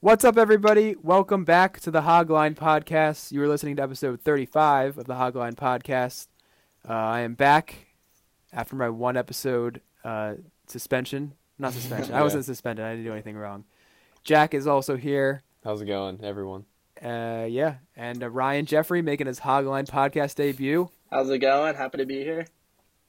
What's up, everybody? Welcome back to the Hogline Podcast. You are listening to episode 35 of the Hogline Podcast. Uh, I am back after my one episode uh, suspension. Not suspension. I wasn't suspended. I didn't do anything wrong. Jack is also here. How's it going, everyone? Uh, yeah, and uh, Ryan Jeffrey making his Hogline Podcast debut. How's it going? Happy to be here.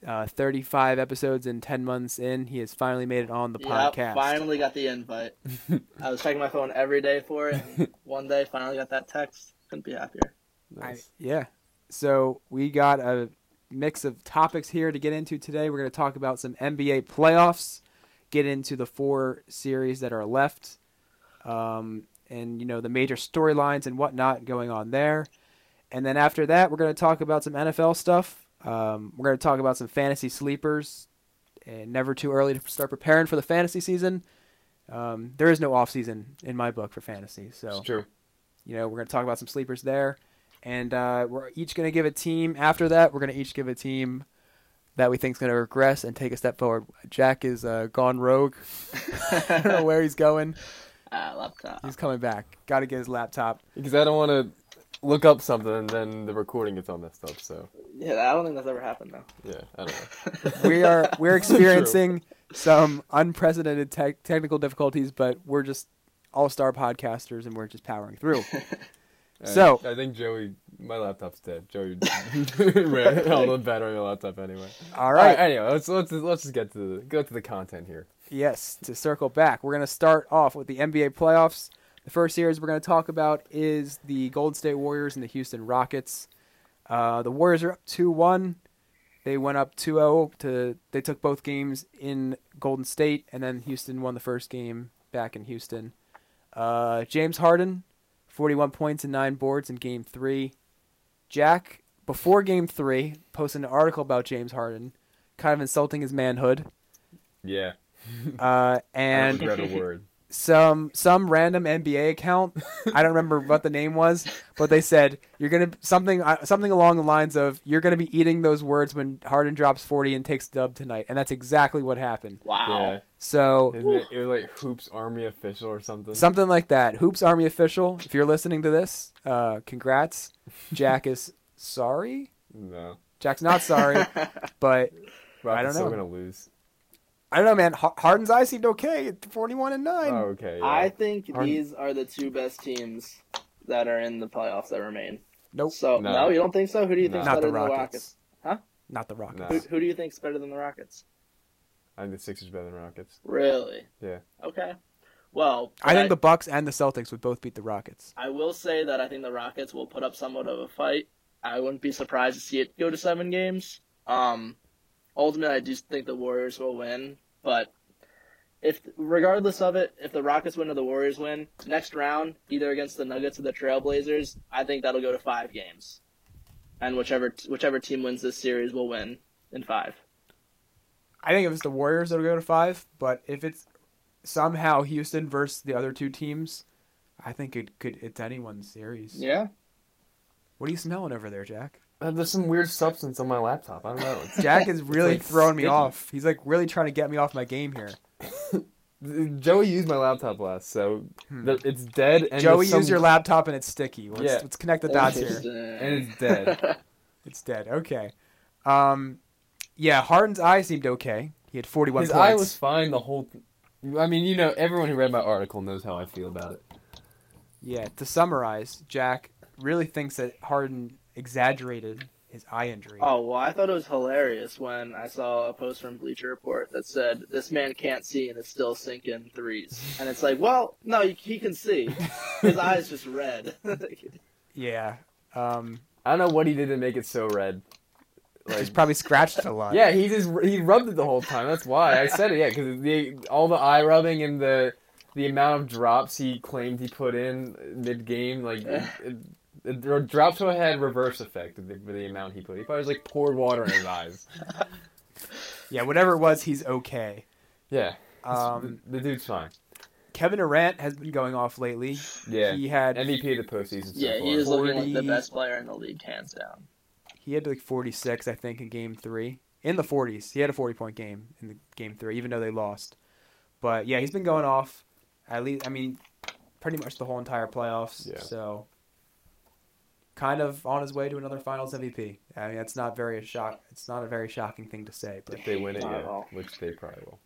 Uh, 35 episodes and 10 months in, he has finally made it on the Yep, podcast. finally got the invite. I was checking my phone every day for it. One day, finally got that text. Couldn't be happier. I, Nice. yeah. So we got a mix of topics here to get into today. We're going to talk about some NBA playoffs, get into the four series that are left, um, and you know the major storylines and whatnot going on there. And then after that, we're going to talk about some NFL stuff. Um, we're going to talk about some fantasy sleepers, and never too early to start preparing for the fantasy season. Um, there is no off season in my book for fantasy, so It's true. you know, we're going to talk about some sleepers there. And uh, we're each going to give a team. After that, we're going to each give a team that we think is going to regress and take a step forward. Jack is uh, gone rogue. I don't know where he's going. Ah, laptop. He's coming back. Got to get his laptop. Because I don't want to look up something and then the recording gets all messed up. So Yeah, I don't think that's ever happened though. yeah, I don't know. We are we're experiencing some unprecedented tech technical difficulties, but we're just all-star podcasters and we're just powering through. So- I, I think Joey, my laptop's dead. Joey ran held the battery on your laptop anyway. All All right. right. Anyway, let's let's let's just get to the go to the content here. Yes, to circle back, we're going to start off with the NBA playoffs. The first series we're going to talk about is the Golden State Warriors and the Houston Rockets. Uh, the Warriors are up 2 1. They went up 2 0 to. They took both games in Golden State, and then Houston won the first game back in Houston. Uh, James Harden, 41 points and 9 boards in game three. Jack, before game three, posted an article about James Harden, kind of insulting his manhood. Yeah. Uh, I and don't regret a word. Some some random NBA account. I don't remember what the name was, but they said you're gonna something uh, something along the lines of you're gonna be eating those words when Harden drops 40 and takes dub tonight, and that's exactly what happened. Wow. Yeah. So Isn't it, it was like Hoops Army official or something. something like that. Hoops Army official, if you're listening to this, uh, congrats. Jack is sorry. No. Jack's not sorry, but Rockets don't still know. gonna lose. I don't know, man. Har- Harden's eyes seemed okay at 41 and nine. Oh, okay. Yeah. I think Harden- these are the two best teams that are in the playoffs that remain. Nope, So No. no, you don't think so? Who do you think's not better the than the Rockets. Rockets? Huh? Not the Rockets. No. Who, who do you think's better than the Rockets? I think the Sixers better than Rockets. Really? Yeah. Okay. Well, I think but the Bucks and the Celtics would both beat the Rockets. I will say that I think the Rockets will put up somewhat of a fight. I wouldn't be surprised to see it go to seven games. Um, ultimately, I do think the Warriors will win, but if regardless of it, if the Rockets win or the Warriors win next round, either against the Nuggets or the Trailblazers, I think that'll go to five games, and whichever whichever team wins this series will win in five. I think if it's the Warriors, it'll go to five. But if it's somehow Houston versus the other two teams, I think it could. It's anyone's series. Yeah. What are you smelling over there, Jack? Uh, there's some weird substance on my laptop. I don't know. It's- Jack is really like throwing me sticky. off. He's like really trying to get me off my game here. Joey used my laptop last, so Hmm. the, it's dead. And Joey, there's some- use your laptop and it's sticky. Let's, Yeah. let's connect the dots here. Interesting. And it's dead. It's dead. Okay. Um, yeah, Harden's eye seemed okay. He had 41 His points. eye was fine the whole. I mean, you know, everyone who read my article knows how I feel about it. Yeah. To summarize, Jack really thinks that Harden exaggerated his eye injury. Oh well, I thought it was hilarious when I saw a post from Bleacher Report that said this man can't see and is still sinking threes, and it's like, well, no, he- he can see. His eyes just red. Yeah. Um, I don't know what he did to make it so red. Like, he's probably scratched a lot. yeah, he just he rubbed it the whole time. That's why I said it. Yeah, because the all the eye rubbing and the the amount of drops he claimed he put in mid game, like it, it, it drop to a head reverse effect with the, the amount he put. He probably just like poured water in his eyes. Yeah. Whatever it was, he's okay. Yeah, Um, the, the dude's fine. Kevin Durant has been going off lately. Yeah, He had MVP of the postseason. So yeah, far. he is looking like the best player in the league, hands down. he had like 46, I think, in game three. In the 40s, he had a 40 point game in the game three, even though they lost. But yeah, he's been going off. At least, I mean, pretty much the whole entire playoffs. Yeah. So kind of on his way to another Finals MVP. I mean, it's not very a shock. It's not a very shocking thing to say, but If they win it, yeah, which they probably will.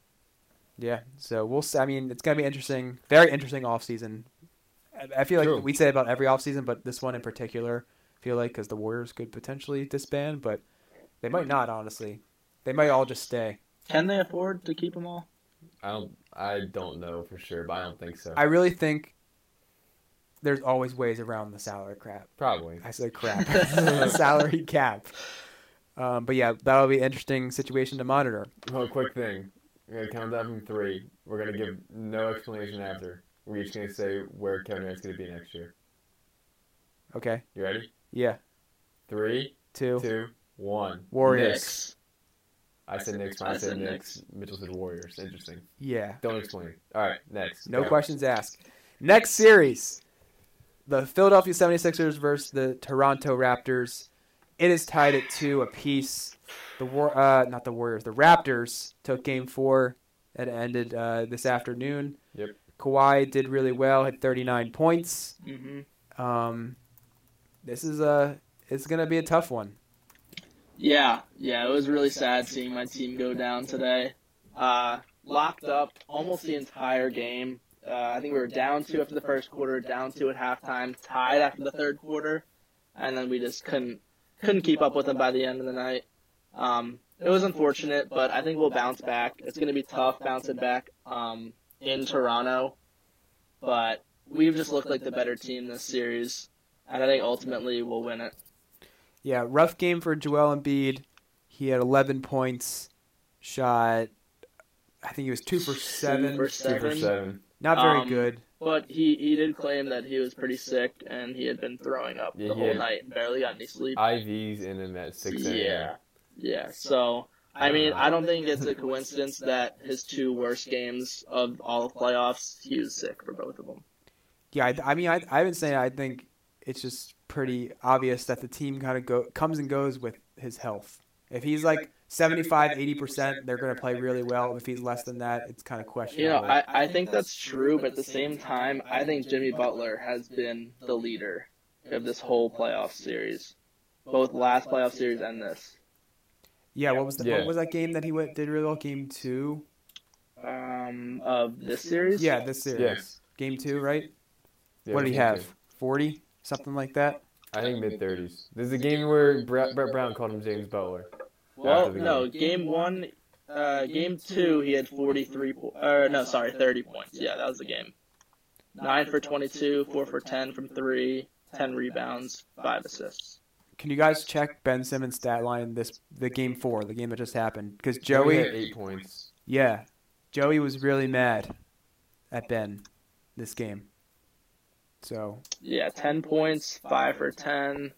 yeah. So we'll. See. I mean, it's gonna be interesting. Very interesting off season. I- I feel like True. we say about every off season, but this one in particular, I feel like because the Warriors could potentially disband, but they might not. Honestly, they might all just stay. Can they afford to keep them all? I don't. I don't know for sure, but I don't think so. I really think there's always ways around the salary crap. probably. I said crap. salary cap. Um, but yeah, that'll be an interesting situation to monitor. Oh, quick thing. We're gonna count down from three. We're gonna give no explanation after. We're just gonna say where Kevin Durant's gonna be next year. Okay. You ready? Yeah. Three, Two. two, one. Warriors. Knicks. I said Knicks. I said Knicks. Mitchell said Warriors. Interesting. Yeah. Don't explain. All right, next. No Go. questions asked. Next series. The Philadelphia 76ers versus the Toronto Raptors. It is tied at two apiece. The war uh not the Warriors, the Raptors took game four and it ended uh, this afternoon. Yep. Kawhi did really well, had 39 points. Mm-hmm. Um, this is a it's gonna be a tough one. Yeah, yeah, it was really sad seeing my team go down today. Uh, locked up almost the entire game. Uh, I think we were down two after the first quarter, down two at halftime, tied after the third quarter, and then we just couldn't couldn't keep up with them by the end of the night. Um, it was unfortunate, but I think we'll bounce back. It's going to be tough bouncing back um, in Toronto, but we've just looked like the better team this series, and I think ultimately we'll win it. Yeah, rough game for Joel Embiid. He had 11 points, shot. I think he was two for seven. for Two for seven. Seven. Not very Um, good. But he, he did claim that he was pretty sick and he had been throwing up Yeah, the whole night and barely got any sleep. IVs in him at six a.m. yeah, yeah. So I mean, I don't think it's a coincidence that his two worst games of all of playoffs, he was sick for both of them. Yeah, I, I mean, I, I've been saying I think it's just pretty obvious that the team kind of go comes and goes with his health. If he's like 75, 80%, they're going to play really well. If he's less than that, it's kind of You know, questionable. I, I think that's true, but at the same time, I think Jimmy Butler has been the leader of this whole playoff series, both last playoff series and this. yeah, what was the, Yeah. what was that game that he went did really well? Game two. Um, of this series, Yeah, this series. Yeah. Game two, right? Yeah, what did he have? two. 40, something like that. I think mid thirties. There's a game where Brett, Brett Brown called him James Butler. Well, after no, game one, uh, uh game two, he had 43, po- uh, uh, or no, sorry, 30 points. Yeah, that was the game. 9 for 22, 4 for 10 from 3, 10 rebounds, 5 assists. Can you guys check Ben Simmons' stat line this the game four, the game that just happened? Because Joey oh, Joey, had eight points. yeah, Joey was really mad at Ben this game. So Yeah, 10 points, 5 for 10,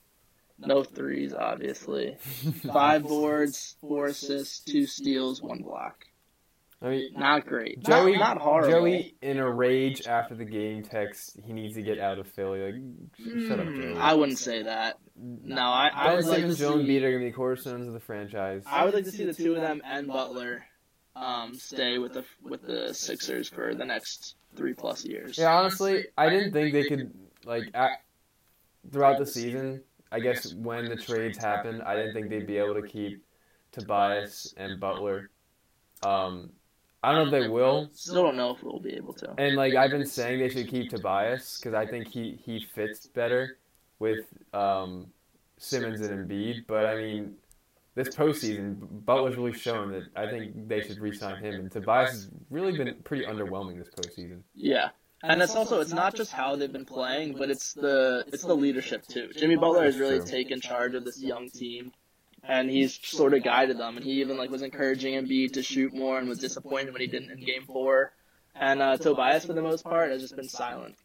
no threes, obviously. 5 boards, 4 assists, 2 steals, 1 block. I mean, Not great. Joey, not, not horrible. Joey, in a rage after the game, texts he needs to get out of Philly. Like, sh- shut up, Joey. I wouldn't say that. No, I, I Ben would like to Simmons, Joel see. Embiid are gonna be cornerstones of the franchise. I would like to see the two of them and Butler um, stay with the with the Sixers for the next three plus years. Yeah, honestly, I didn't think they could like at, throughout the season. I guess when the trades happened, I didn't think they'd be able to keep Tobias and Butler. Um, I don't know if they will. Still don't know if we'll be able to. And like I've been saying, they should keep Tobias because I think he he fits better with um, Simmons and Embiid. But I mean, this postseason, Butler's really shown that I think they should re-sign him. And Tobias has really been pretty underwhelming this postseason. Yeah. And it's also it's not just how they've been playing, but it's the it's the leadership too. Jimmy Butler has really True. taken charge of this young team, and he's sort of guided them. And he even like was encouraging Embiid to shoot more, and was disappointed when he didn't in Game Four. And uh, Tobias, for the most part, has just been silent.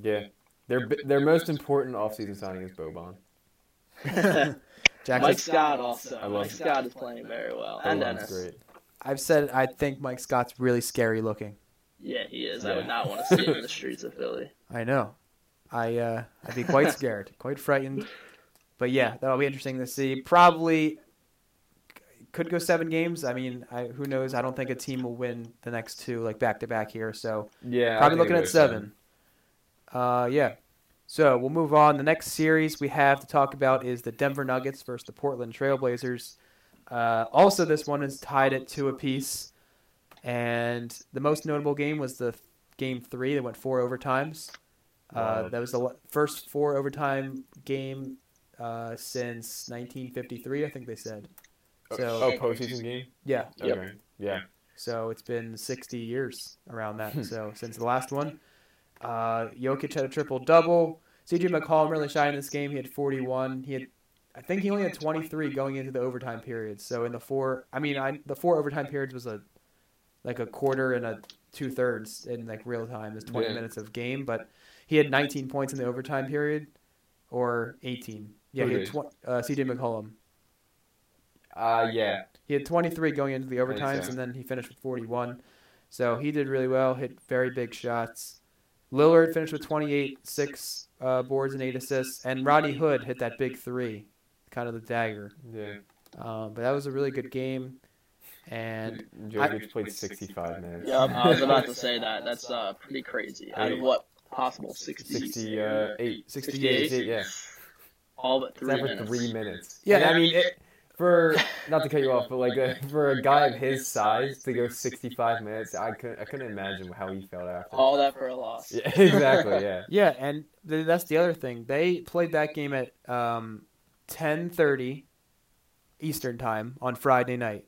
Yeah, their their most important offseason signing is Boban. Jackson, Mike Scott also. I love Mike Scott is playing very well, and Boban's Dennis. great. I've said I think Mike Scott's really scary looking. Yeah, he is. I would not want to see him in the streets of Philly. I know. I uh, I'd be quite scared, quite frightened. But yeah, that'll be interesting to see. Probably could go seven games. I mean, I, who knows? I don't think a team will win the next two like back to back here. So Yeah, I probably think looking at goes seven. Uh, yeah. So we'll move on. The next series we have to talk about is the Denver Nuggets versus the Portland Trailblazers. Uh, also, this one is tied at two apiece, and the most notable game was the game three that went four overtimes. Uh, Wow. that was the first four overtime game uh, since 1953, I think they said. So oh, postseason game. yeah, Yep. Okay. Yeah. so it's been 60 years around that. so since the last one, uh, Jokic had a triple double. CJ McCollum really shined in this game. He had 41. He had, I think he only had 23 going into the overtime periods. So in the four, I mean, I, the four overtime periods was a like a quarter and a two thirds in like real time. is 20 Yeah. minutes of game, but he had 19 points in the overtime period, or 18. Yeah, he had tw- uh, CJ McCollum. Uh, yeah. He had 23 going into the overtimes, so. and then he finished with 41. So he did really well, hit very big shots. Lillard finished with 28, six uh, boards and eight assists, and Rodney Hood hit that big three, kind of the dagger. Yeah. Um, but that was a really good game, and Jokic played 65 minutes. Yeah, I was about to say that. That's uh, pretty crazy. Out of what possible 60, 68. 68. 68, yeah. all but three Except for minutes. three minutes. Yeah, And, I I mean, it, for not to cut you off, but like uh, for a guy of his size to go 65 minutes, I couldn't I couldn't imagine how he felt after. All that for a loss. Yeah, exactly. Yeah. yeah, and th- that's the other thing. They played that game at um, 10:30 Eastern time on Friday night.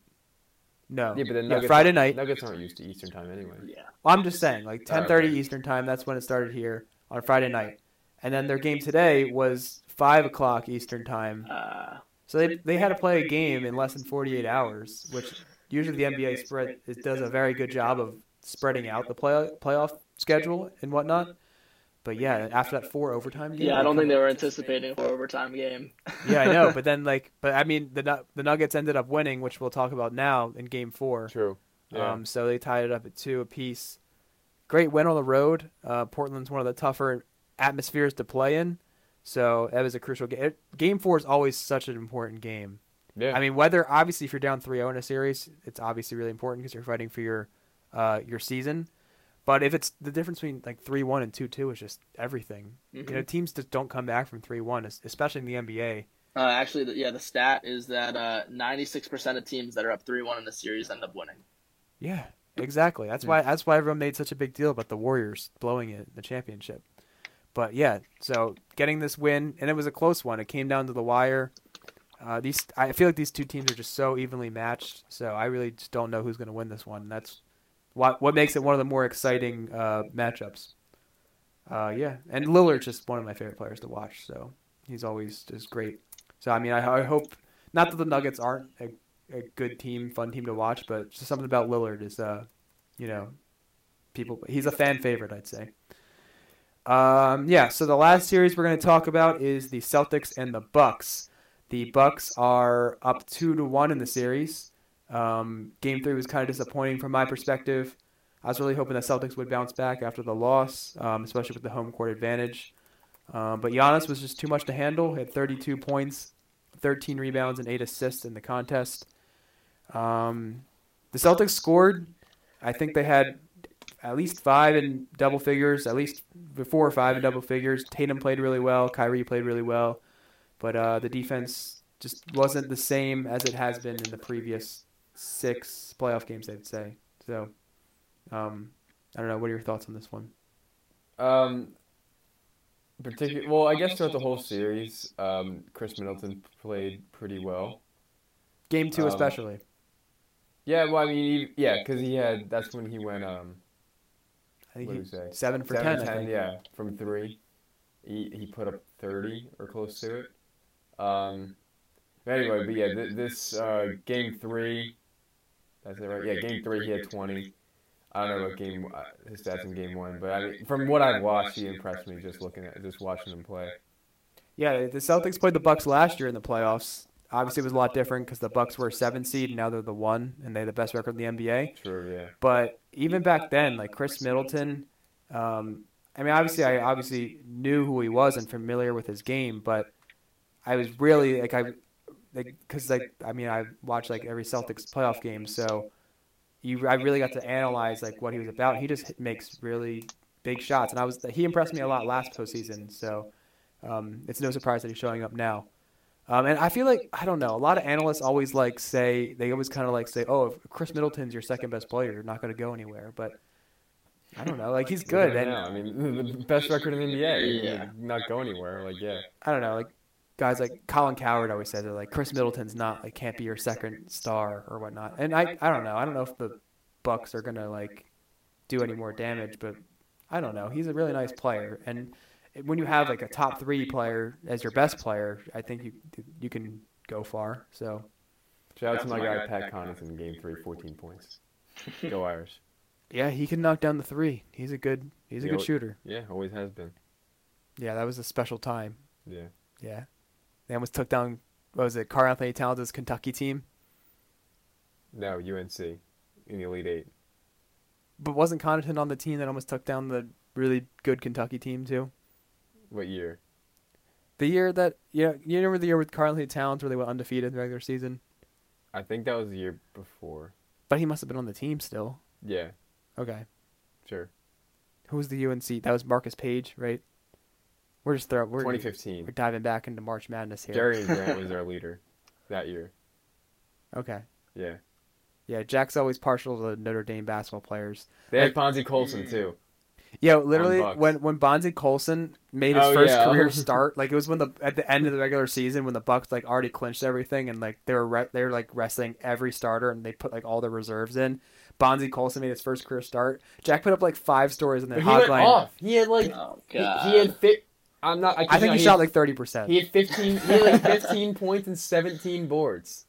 No, Yeah, but then Yeah, Friday night. Nuggets aren't used to Eastern time anyway. Yeah. I'm just saying, like Oh, 10:30 okay. Eastern time. That's when it started here on Friday night, and then their game today was five o'clock Eastern time. Uh, So they they had to play a game in less than 48 hours, which usually the NBA spread it does a very good job of spreading out the play playoff schedule and whatnot. But yeah, after that four overtime game, yeah, I don't think they were anticipating a four overtime game. yeah, I know. But then, like, but I mean, the the Nuggets ended up winning, which we'll talk about now in Game Four. True. Yeah. Um, so they tied it up at two apiece. Great win on the road. Uh, Portland's one of the tougher atmospheres to play in, so that was a crucial game. Game Four is always such an important game. yeah. I mean, whether obviously if you're down 3-0 in a series, it's obviously really important because you're fighting for your uh, your season. But if it's the difference between like 3-1 and 2-2 is just everything. You know, teams just don't come back from 3-1, especially in the NBA. Uh, actually, the, yeah, the stat is that uh, 96% of teams that are up 3 1 in the series end up winning. Yeah, exactly. That's why that's why everyone made such a big deal about the Warriors blowing it the championship. But yeah, so getting this win, and it was a close one. It came down to the wire. Uh, these, I feel like these two teams are just so evenly matched. So I really just don't know who's going to win this one. That's what what makes it one of the more exciting uh, matchups. Uh, yeah, and Lillard's just one of my favorite players to watch. So he's always just great. So I mean, I, I hope not that the Nuggets aren't a, a good team, fun team to watch, but just something about Lillard is, uh, you know, people. He's a fan favorite, I'd say. Um, yeah. So the last series we're going to talk about is the Celtics and the Bucks. The Bucks are up two to one in the series. Um, game three was kind of disappointing from my perspective. I was really hoping the Celtics would bounce back after the loss, um, especially with the home court advantage. Um, but Giannis was just too much to handle. He had 32 points, 13 rebounds, and eight assists in the contest. Um, the Celtics scored. I think they had at least five in double figures, at least four or five in double figures. Tatum played really well. Kyrie played really well. But uh, the defense just wasn't the same as it has been in the previous six playoff games, they'd say. So, um, I don't know. What are your thoughts on this one? Um, particular. Well, I guess throughout the whole series, um, Khris Middleton played pretty well. Game two, Um, especially. Yeah, well, I mean, he, yeah, because he had. That's when he went. Um, I think what he, do you say? seven for Seven, ten. I think. yeah, from three. He he put up thirty or close to it. Um, anyway, but yeah, th- this uh, game three. That's it, right? Yeah, game three he had twenty. I don't know about game uh, his stats in game one, but I mean, from what I've watched, he impressed me just looking at just watching him play. Yeah, the Celtics played the Bucks last year in the playoffs. Obviously, it was a lot different because the Bucks were a seven seed, and now they're the one, and they had the best record in the NBA. True, yeah. But even back then, like Khris Middleton, um, I mean, obviously, I obviously knew who he was and familiar with his game, but I was really like I, because like I mean, I watched like every Celtics playoff game, so you I really got to analyze like what he was about. He just makes really big shots, and I was he impressed me a lot last postseason. So um, it's no surprise that he's showing up now. Um, and I feel like I don't know. A lot of analysts always like say they always kind of like say, "Oh, if Khris Middleton's your second best player, you're not going to go anywhere." But I don't know. Like he's good, Right and now, I mean, the best record in the NBA. Yeah. Not go anywhere. Like, yeah. I don't know. Like guys like Colin Cowherd always says it. Like Khris Middleton's not like can't be your second star or whatnot. And I I don't know. I don't know if the Bucks are gonna like do any more damage, but I don't know. He's a really nice player, and when you have like a top three player as your best player, I think you you can go far. So Shout out to my guy Pat Connaughton, game three, 14 points. Go Irish. yeah, he can knock down the three. He's a good he's a Yeah, good well- shooter. Yeah, always has been. Yeah, that was a special time. Yeah. Yeah, they almost took down what was it, Karl-Anthony Towns' Kentucky team. No, UNC in the Elite Eight. But wasn't Connaughton on the team that almost took down the really good Kentucky team too? What year? The year that yeah, you remember the year with Karl-Anthony Towns where they went undefeated in the regular season? I think that was the year before. But he must have been on the team still. Yeah, Okay. sure. Who was the UNC? That was Marcus Paige, right? We're just throwing we're, 2015. we're diving back into March Madness here. Jerian Grant was our leader that year. Okay. Yeah. Yeah, Jack's always partial to Notre Dame basketball players. They had Bonzie Colson, too. Yeah, literally when when Bonzie Colson made his Oh, first yeah. career start, like it was when the at the end of the regular season when the Bucks like already clinched everything and like they were re- they were like resting every starter and they put like all their reserves in. Bonzie Colson made his first career start. Jack put up like five stories in the But he went hotline. off. He had like. Oh He, he had fit. I'm not. I, I think not, he shot like thirty percent. He had 15. He had like 15 points and 17 boards.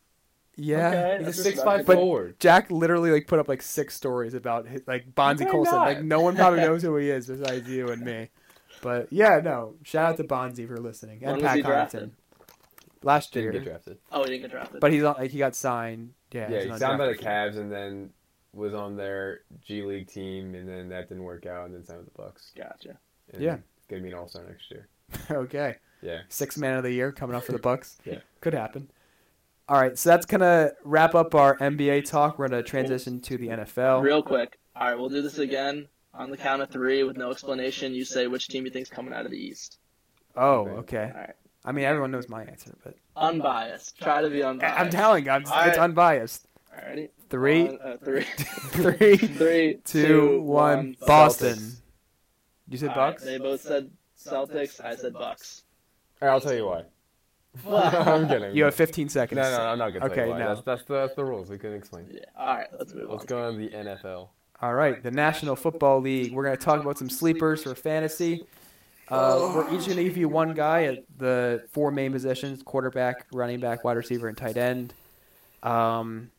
Yeah, Okay. He's a That's six five respectable. forward. Jack literally like put up like six stories about his, like Bonzie Why Colson. not? Like no one probably knows who he is besides you and me. But yeah, no. Shout out to Bonzie for listening and When Pat he Connaughton. drafted? Last Didn't year, get drafted. Oh, he didn't get drafted. but he's on. Like, he got signed. Yeah, Yeah, he's he not signed by the drafted. Cavs and then was on their G League team, and then that didn't work out, and then signed with the Bucks. gotcha. And Yeah. He's gonna be an All Star next year. okay. Yeah. Six man of the year coming up for the Bucks. Yeah. Could happen. All right, so that's gonna wrap up our NBA talk. We're gonna transition to the NFL. Real quick. All right, we'll do this again on the count of three with no explanation. You say which team you think's coming out of the East. Oh, Okay. okay. All right. I mean, everyone knows my answer, but Unbiased. Try to be unbiased. I'm telling you, I'm, it's right. unbiased. Alrighty. Three, One, uh, three. three, three, two, one. Celtics. Boston. You said All right, Bucks. they both said Celtics. I said Bucks. All right, I'll tell you why. I'm kidding. You have 15 seconds. No, no, I'm not gonna tell Okay, you why. no. That's that's the that's the rules. We couldn't explain. Yeah. All right, let's move Let's on. go on the NFL. All right, the National Football League. We're going to talk about some sleepers for fantasy. Uh, we're each going to give you one guy at the four main positions: quarterback, running back, wide receiver, and tight end. Um,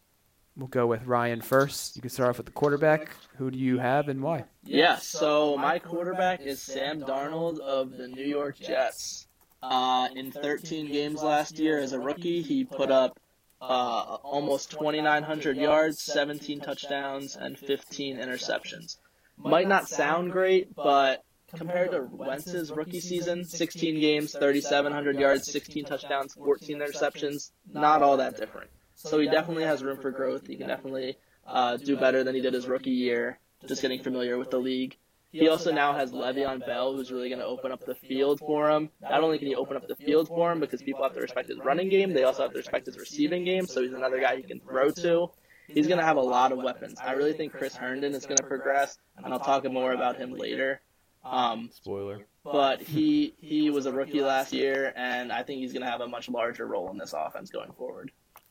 we'll go with Ryan first. You can start off with the quarterback. Who do you have and why? Yeah, so my quarterback is Sam Darnold of the New York Jets. Uh, in 13 games last year as a rookie, he put up uh, almost 2,900 yards, 17 touchdowns, and 15 interceptions. Might not sound great, but compared to Wentz's rookie season, 16 games, 3,700 yards, 16 touchdowns, 14 interceptions, not all that different. So he definitely has room for growth. He can definitely uh, do better than he did his rookie year, just getting familiar with the league. He also now has Le'Veon Bell, who's really going to open up the field for him. Not only can he open up the field for him because people have to respect his running game, they also have to respect his receiving game. So he's another guy he can throw to. He's going to have a lot of weapons. I really think Chris Herndon is going to progress, and I'll talk more about him later. Um, Spoiler. but he he was a rookie last year, and I think he's going to have a much larger role in this offense going forward.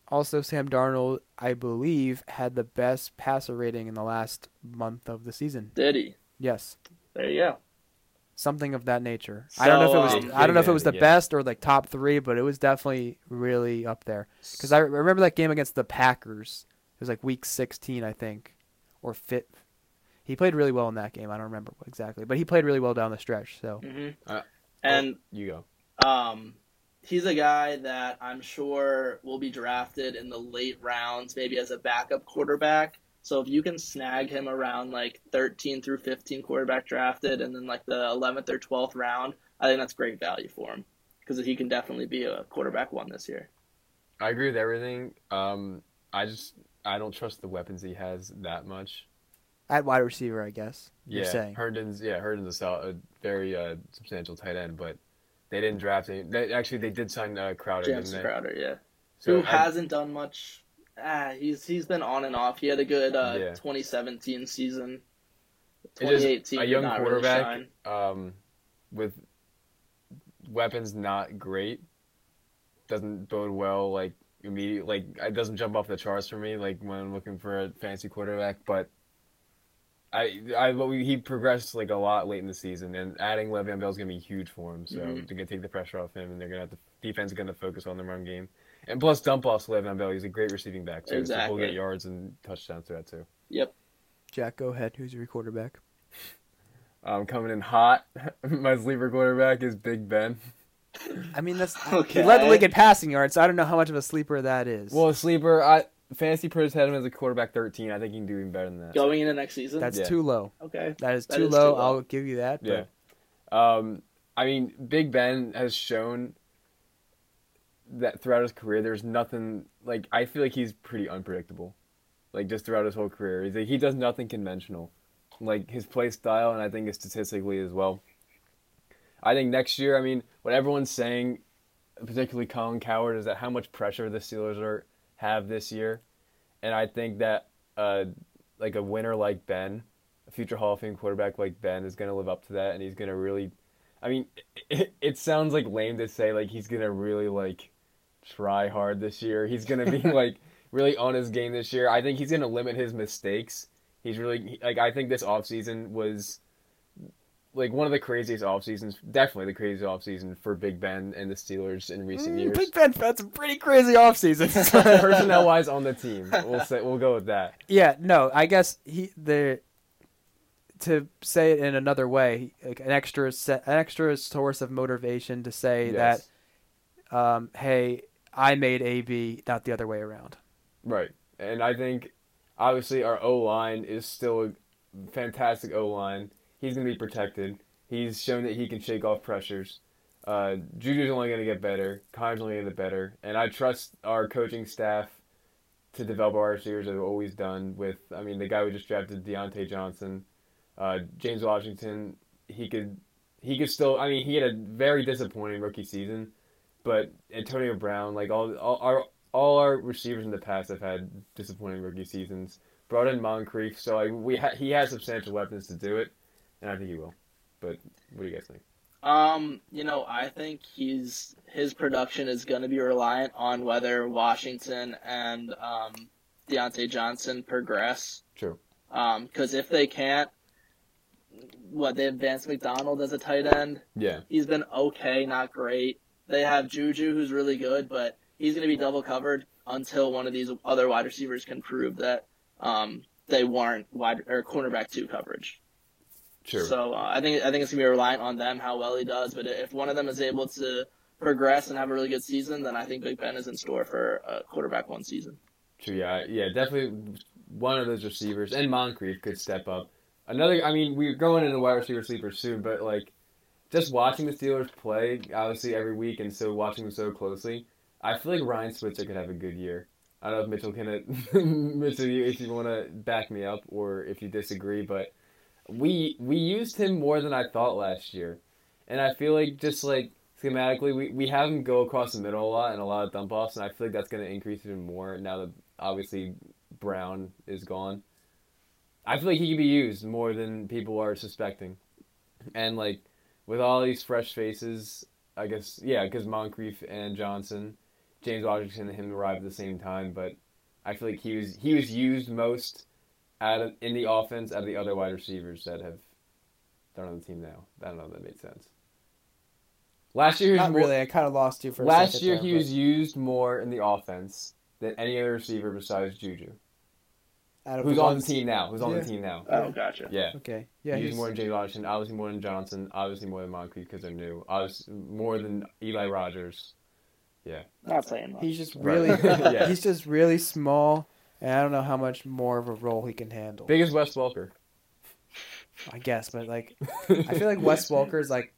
Also, Sam Darnold, I believe, had the best passer rating in the last month of the season. Did he? Yes, There you go. something of that nature. I don't know if it was. So, um, I don't know if it was the yeah. best or like top three, but it was definitely really up there. Because I remember that game against the Packers. It was like week 16, I think, or fit. He played really well in that game. I don't remember exactly, but he played really well down the stretch. So hmm Uh, and You go. Um, he's a guy that I'm sure will be drafted in the late rounds, maybe as a backup quarterback. So if you can snag him around like 13 through 15 quarterback drafted, and then like the 11th or 12th round, I think that's great value for him because he can definitely be a quarterback one this year. I agree with everything. Um, I just I don't trust the weapons he has that much. at wide receiver, I guess. You're yeah, saying. Herndon's yeah Herndon's a, sol- a very uh, substantial tight end, but they didn't draft him. They, actually, they did sign uh, Crowder, James didn't they? Crowder, yeah. So Who I- hasn't done much. Ah, he's he's been on and off. He had a good uh, Yeah. 2017 season. It is 2018 a young really quarterback shine. um, with weapons not great doesn't bode well. Like immediate, like it doesn't jump off the charts for me. Like when I'm looking for a fancy quarterback, but I, I, he progressed like a lot late in the season, and adding Le'Veon Bell is gonna be huge for him. So Mhm. they're gonna take the pressure off him, and they're gonna have the defense is gonna focus on the run game, and plus dump offs to Le'Veon Bell. He's a great receiving back too, so he'll get yards and touchdowns through that too. Yep. Jack, go ahead. Who's your quarterback? I'm um, coming in hot, my sleeper quarterback is Big Ben. I mean, that's Okay. he led the league in passing yards. So I don't know how much of a sleeper that is. Well, sleeper, I fantasy pros had him as a quarterback thirteen. I think he can do even better than that. Going into next season. that's yeah. too low. okay. That is That too is low. too low. I'll give you that. Yeah. But Um, I mean, Big Ben has shown that throughout his career, there's nothing like I feel like he's pretty unpredictable, like just throughout his whole career. He's like, he does nothing conventional, like his play style, and I think statistically as well. I think next year, I mean, what everyone's saying, particularly Colin Cowherd, is that how much pressure the Steelers are have this year, and I think that uh, like a winner like Ben, a future Hall of Fame quarterback like Ben, is going to live up to that, and he's going to really. I mean, it, it sounds like lame to say like he's going to really like try hard this year. He's going to be like really on his game this year. I think he's going to limit his mistakes. He's really like I think this offseason was like one of the craziest off seasons, definitely the craziest off season for Big Ben and the Steelers in recent Mm, years. Big Ben had some pretty crazy off seasons. Personnel wise on the team, we'll say we'll go with that. Yeah, no, I guess he the to say it in another way, like an extra set, an extra source of motivation to say Yes. that, um, hey, I made AB, not the other way around. Right. And I think obviously our O line is still a fantastic O line. He's going to be protected. He's shown that he can shake off pressures. Uh, Juju's only going to get better. Connor's only going to get better. And I trust our coaching staff to develop our receivers as they've always done with, I mean, the guy we just drafted, Diontae Johnson, uh, James Washington, he could, he could still, I mean, he had a very disappointing rookie season, but Antonio Brown, like all, all our, all our receivers in the past have had disappointing rookie seasons. Brought in Moncrief, so like we ha- he has substantial weapons to do it, and I think he will. But what do you guys think? Um, you know, I think he's his production is going to be reliant on whether Washington and um, Diontae Johnson progress. True. Um, because if they can't, what they have Vance McDonald as a tight end. Yeah, He's been okay, not great. They have Juju, who's really good, but he's going to be double covered until one of these other wide receivers can prove that um, they warrant wide or cornerback two coverage. So uh, I think I think it's gonna be reliant on them how well he does. But if one of them is able to progress and have a really good season, then I think Big Ben is in store for a quarterback one season. True. Yeah, yeah, definitely one of those receivers, and Moncrief could step up. Another, I mean, we're going into wide receiver sleeper soon, but like just watching the Steelers play, obviously every week, and so watching them so closely, I feel like Ryan Switzer could have a good year. I don't know if Mitchell can, Mitchell, you- if you want to back me up or if you disagree, but we we used him more than I thought last year, and I feel like just like schematically, we, we have him go across the middle a lot and a lot of dump offs, and I feel like that's going to increase even more now that obviously Brown is gone. I feel like he could be used more than people are suspecting, and like with all these fresh faces, I guess yeah, because Moncrief and Johnson, James Washington and him arrived at the same time, but I feel like he was he was used most out of, in the offense out of the other wide receivers that have that are on the team now. I don't know if that made sense. Last year, he was Not more- really. I kind of lost you for a Last second year, there, he but- was used more in the offense than any other receiver besides Juju, out of who's on the team now. Who's on Yeah. the team now? Oh, gotcha. Yeah, Okay. Yeah, he he's more than James Washington, obviously more than Johnson, obviously more than Moncrief because they're new, obviously more than Eli Rogers. Yeah. Not saying much. he's just Right. really Yeah. he's just really small, and I don't know how much more of a role he can handle. Big as Wes Welker. I guess, but like I feel like Wes is like,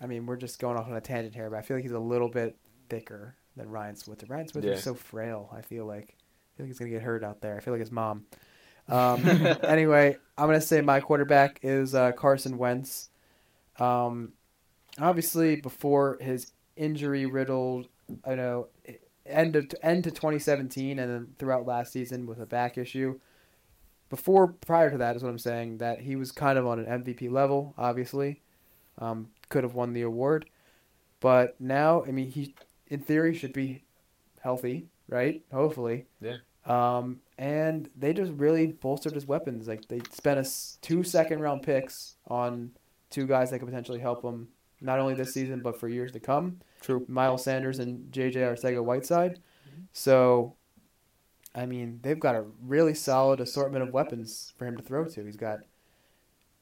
I mean, we're just going off on a tangent here, but I feel like he's a little bit thicker than Ryan Switzer. Ryan Switzer's Yeah. so frail. I feel like I feel like he's gonna get hurt out there. I feel like his mom. Um, anyway, I'm gonna say my quarterback is uh, Carson Wentz. Um, obviously, before his injury riddled, I know end of end to 2017, and then throughout last season with a back issue. Before, prior to that, is what I'm saying that he was kind of on an MVP level. Obviously, um, could have won the award, but now, I mean, he in theory should be healthy, right? Hopefully. Yeah. Um, and they just really bolstered his weapons. Like they spent a s- two second round picks on two guys that could potentially help him not only this season but for years to come. True. Miles Sanders and JJ Arcega Whiteside. So, I mean, they've got a really solid assortment of weapons for him to throw to. He's got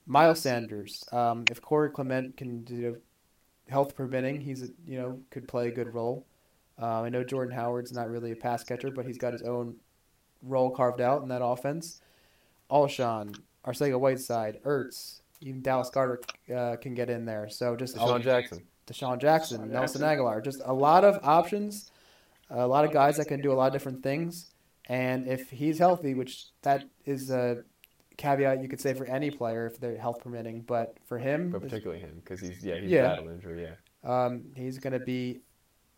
Miles Sanders. Um, if Corey Clement can do health permitting, he's a, you know could play a good role. Uh, I know Jordan Howard's not really a pass catcher, but he's got his own role carved out in that offense. Alshon, Arcega Whiteside, Ertz, even Dallas Carter uh, can get in there. So just DeSean Jackson. DeSean Jackson, Nelson Agholor, just a lot of options, a lot of guys that can do a lot of different things. And if he's healthy, which that is a caveat you could say for any player if they're health permitting, but for him, But particularly him, because he's yeah he's Yeah. battled injury. Yeah. um, he's going to be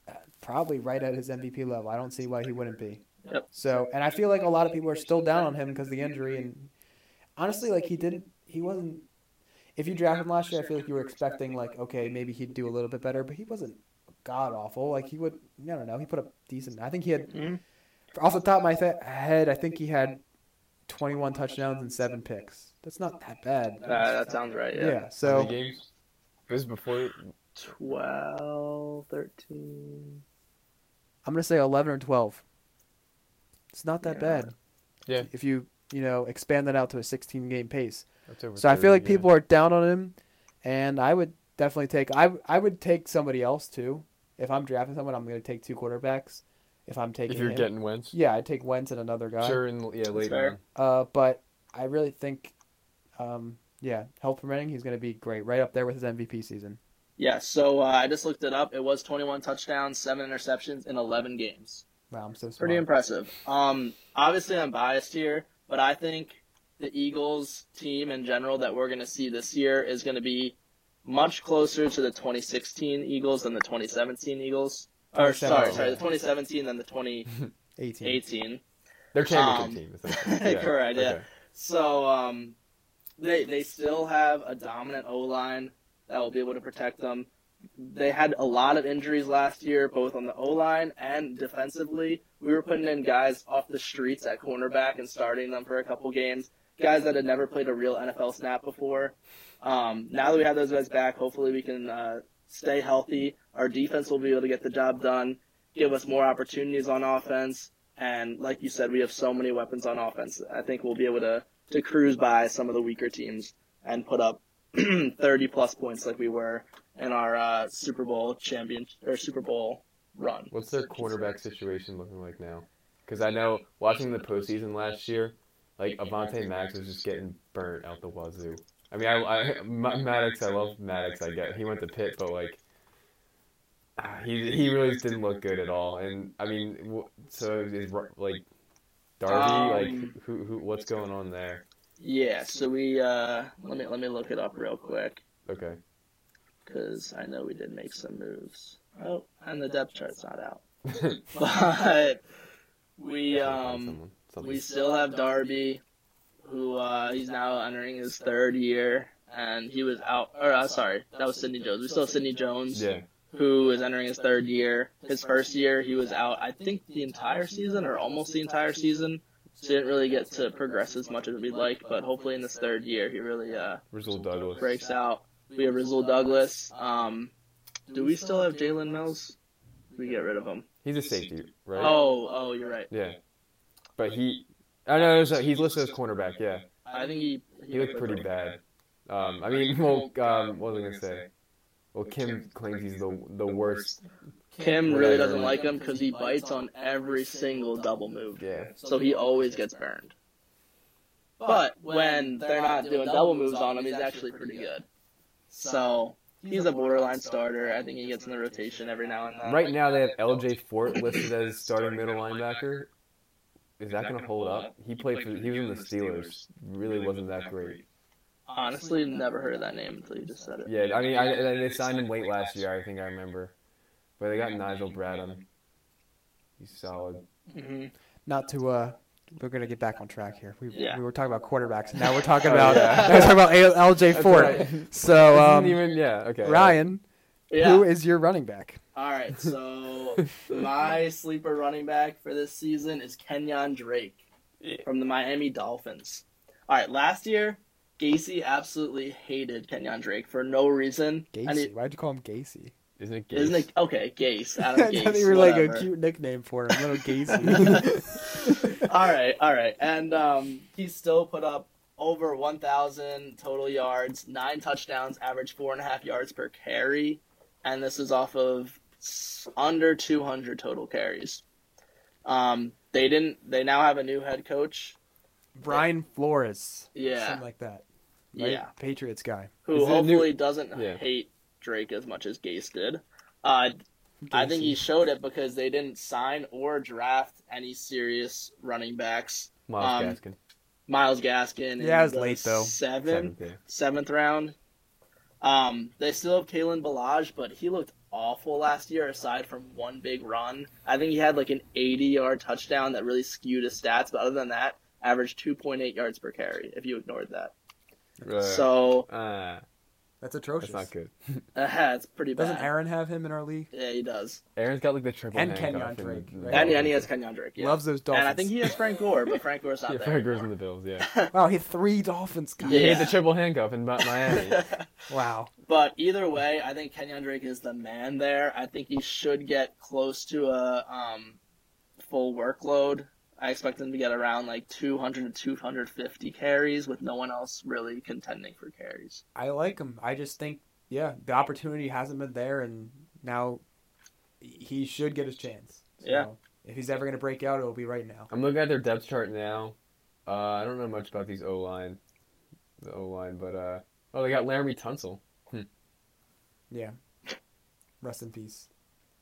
uh, probably right at his MVP level. I don't see why he wouldn't be. Yep. So, and I feel like a lot of people are still down on him because of the injury. And honestly, like he didn't, he wasn't. If you drafted him last year, I feel like you were expecting like, okay, maybe he'd do a little bit better, but he wasn't god awful. Like he would, I don't know, he put up decent. I think he had, Mhm. off the top of my th- head, I think he had 21 touchdowns and seven picks. That's not that bad. Uh, that sounds right. yeah. Yeah. So games? This is before. 12, 13. I'm gonna say 11 or 12. It's not that Yeah. bad. Yeah. If you you know expand that out to a 16 game pace. That's So I feel like yeah. people are down on him, and I would definitely take I I would take somebody else too. If I'm drafting someone, I'm gonna take two quarterbacks. If I'm taking If you're him. getting Wentz. yeah, I'd take Wentz and another guy. Sure, and yeah, later Uh, but I really think, um, yeah, health permitting, he's gonna be great, right up there with his MVP season. Yeah, so uh, I just looked it up. It was 21 touchdowns, 7 interceptions in 11 games. Wow, I'm so smart. Pretty impressive. Um, obviously, I'm biased here, but I think the Eagles team in general that we're going to see this year is going to be much closer to the 2016 Eagles than the 2017 Eagles. Or sorry, sorry, the 2017 than the 2018. 18. They're championship Um, team. Yeah, Correct, yeah. okay. So um, they they still have a dominant O line that will be able to protect them. They had a lot of injuries last year, both on the O line and defensively. We were putting in guys off the streets at cornerback and starting them for a couple games. Guys that had never played a real NFL snap before. Um, now that we have those guys back, hopefully we can uh, stay healthy. Our defense will be able to get the job done, give us more opportunities on offense, and like you said, we have so many weapons on offense. I think we'll be able to to cruise by some of the weaker teams and put up 30 plus points like we were in our uh, Super Bowl champion or Super Bowl run. What's their quarterback situation looking like now? Because I know watching the postseason last year, like Avonte Max was just getting burnt out the wazoo. I mean, I, I Maddox, I love Maddox. I get he went to Pitt, but like, he he really didn't look good at all. And I mean, so is like Darby, Um, like who who what's going on there? Yeah, so we uh, let me let me look it up real quick Okay, because I know we did make some moves. Oh, and the depth chart's not out, but we um. We still have Darby, who uh, he's now entering his third year, and he was out. Or uh, sorry, that was Sidney Jones. We still have Sidney Jones, yeah, who is entering his third year. His first year, he was out. I think the entire season, or almost the entire season. So he didn't really get to progress as much as we'd like, but hopefully in this third year, he really uh, Rasul Douglas. breaks out. We have Rasul Douglas. Um, do we still have Jalen Mills? We get rid of him. He's a safety, right? Oh, oh, you're right. Yeah, but he. I know so he's listed as cornerback. Yeah, I think he he looked pretty bad. Um, I mean, well, um, what was I gonna say? Well, Kim claims he's the the worst. Kim really doesn't like him because he bites on every single double move. Yeah, So he always gets burned. But when they're not doing double moves on him, he's actually pretty good. So he's a borderline starter. I think he gets in the rotation every now and then. right now they have L.J. Fort listed as starting middle linebacker. is that going to hold up? He played for he was in the Steelers. Really wasn't that great. Honestly, never heard of that name until you just said it. Yeah, I mean, I, they signed him late last year. I think I remember, but they got Nigel Bradham. He's solid. hmm Not to uh, we're gonna get back on track here. We, Yeah. we were talking about quarterbacks, now we're talking Oh, about yeah. now we're talking about A- LJ That's Fort. right. So um, even yeah okay. Ryan, Yeah. who is your running back? All right. So my sleeper running back for this season is Kenyan Drake Yeah. from the Miami Dolphins. All right. Last year, Gacy absolutely hated Kenyan Drake for no reason. Gacy. he- Why'd you call him Gacy? Isn't it? Isn't it okay? Gase. I Adam Gase. thought you were like a cute nickname for him, little Gacy. all right, all right, and um, he still put up over 1,000 total yards, nine touchdowns, average four and a half yards per carry, and this is off of under 200 total carries. Um, they didn't. They now have a new head coach. Brian Flores. Yeah, Something like that. Right? yeah, Patriots guy. who a new- hopefully doesn't Yeah. hate Drake as much as Gase did. Uh, I think he showed it because they didn't sign or draft any serious running backs. Myles um, Gaskin. Myles Gaskin. Yeah, it was late, though. Seven, Seventh, yeah. seventh round. Um, they still have Kalen Ballage, but he looked awful last year. Aside from one big run, I think he had like an 80-yard touchdown that really skewed his stats. But other than that, averaged 2.8 yards per carry. If you ignored that, Uh, so uh, That's atrocious. that's not good. uh, it's pretty bad. Doesn't Aaron have him in our league? Yeah, he does. Aaron's got like the triple And handcuff Kenyan Drake, the- right? And, and he has Kenyan Drake. Yeah. Loves those Dolphins. and I think he has Frank Gore, but Frank Gore's not Yeah, there. Frank Gore's in the Bills. Yeah. Wow, he had three Dolphins. guys. He Yeah. had the triple handcuff in Miami. Wow. But either way, I think Kenyan Drake is the man there. I think he should get close to a um, full workload. I expect him to get around like 200 to 250 carries with no one else really contending for carries. I like him. I just think, yeah, the opportunity hasn't been there, and now he should get his chance. So Yeah. If he's ever going to break out, it'll be right now. I'm looking at their depth chart now. Uh, I don't know much about these O line, the O line, but uh, oh, they got Laremy Tunsil. Yeah. Rest in peace.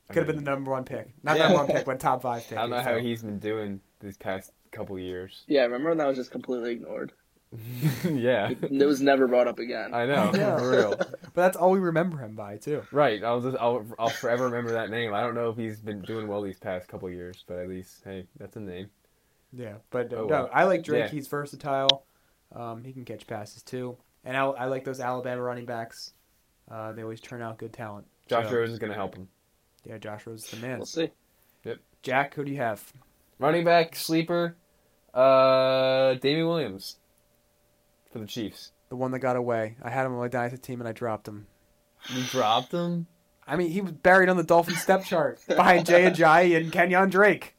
Could have been the number one pick. Not Yeah. number one pick, but top five pick. I don't know so. how he's been doing these past couple years. Yeah, remember when that was just completely ignored? yeah, It was never brought up again. I know Yeah. for real. But that's all we remember him by, too. Right, I'll just I'll I'll forever remember that name. I don't know if he's been doing well these past couple years, but at least hey, that's a name. Yeah, but uh, Oh, no, well. I like Drake. Yeah. He's versatile. Um, he can catch passes too, and I, I like those Alabama running backs. Uh, they always turn out good talent. Josh So, Rose is gonna help him. Yeah, Josh Rosen is the man. We'll see. Yep. Jack, who do you have? Running back sleeper, uh, Damien Williams for the Chiefs. The one that got away. I had him on my dynasty team and I dropped him. You dropped him. I mean, he was buried on the Dolphins depth chart behind Jay Ajayi and Kenyan Drake.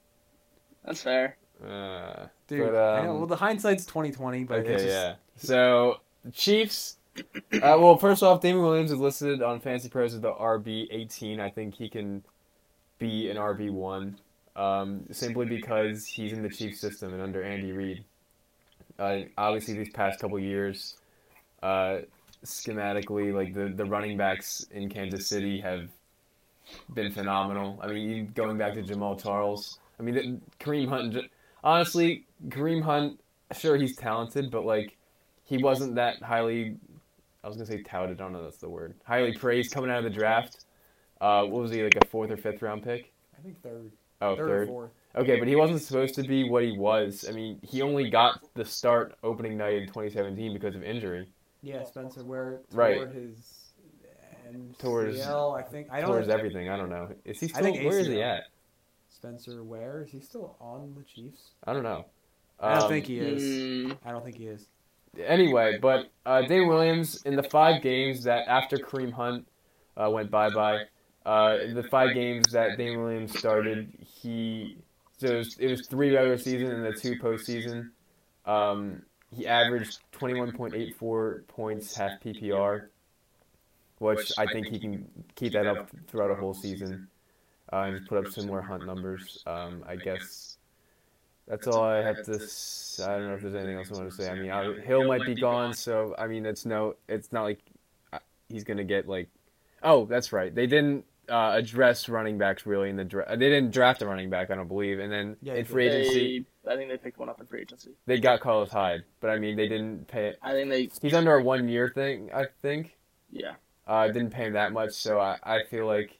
That's fair. Uh, Dude, But, I know, um, well, the hindsight's twenty twenty, but it's okay, just, yeah. So Chiefs. Uh, well, first off, Damien Williams is listed on Fantasy Pros as the RB eighteen. I think he can be an RB one, um, simply because he's in the Chiefs system and under Andy Reid. Uh, obviously, these past couple years, uh, schematically, like the the running backs in Kansas City have been phenomenal. I mean, going back to Jamaal Charles. I mean, the- Kareem Hunt. Honestly, Kareem Hunt. Sure, he's talented, but like, he wasn't that highly. I was gonna say touted. I don't know if that's the word. Highly praised coming out of the draft. Uh, what was he like a fourth or fifth round pick? I think third, Oh, third, or third. fourth. Okay, but he wasn't supposed to be what he was. I mean, he only got the start opening night in 2017 because of injury. Yeah, Spencer Ware tore Right. his MCL, Towards- I think. I don't. Towards everything, I don't know. Is he I still? think Where is he at? Spencer Ware is he still on the Chiefs? I don't know. I don't Um, think he is. Mm, I don't think he is. Anyway, but uh, Damien Williams in the five games that after Kareem Hunt uh, went bye bye, uh, the five games that Damien Williams started, he so it was, it was three regular season and the two postseason. Um, he averaged twenty one point eight four points half PPR, which I think he can keep that up throughout a whole season, uh, and put up similar Hunt numbers. Um, I guess. That's all I have to. s- I don't know if there's anything else I want to say. I mean, I, Hill might be gone, so I mean, it's no. It's not like uh, he's gonna get like. Oh, that's right. They didn't. uh, address running backs really in the draft. They didn't draft a running back, I don't believe, and then Yeah, in they- free agency They, I think they picked one up in free agency. they got Carlos Hyde, but I mean they didn't pay. I think they, He's under a one year thing, I think. yeah. Uh, didn't pay him that much, so I, I feel like,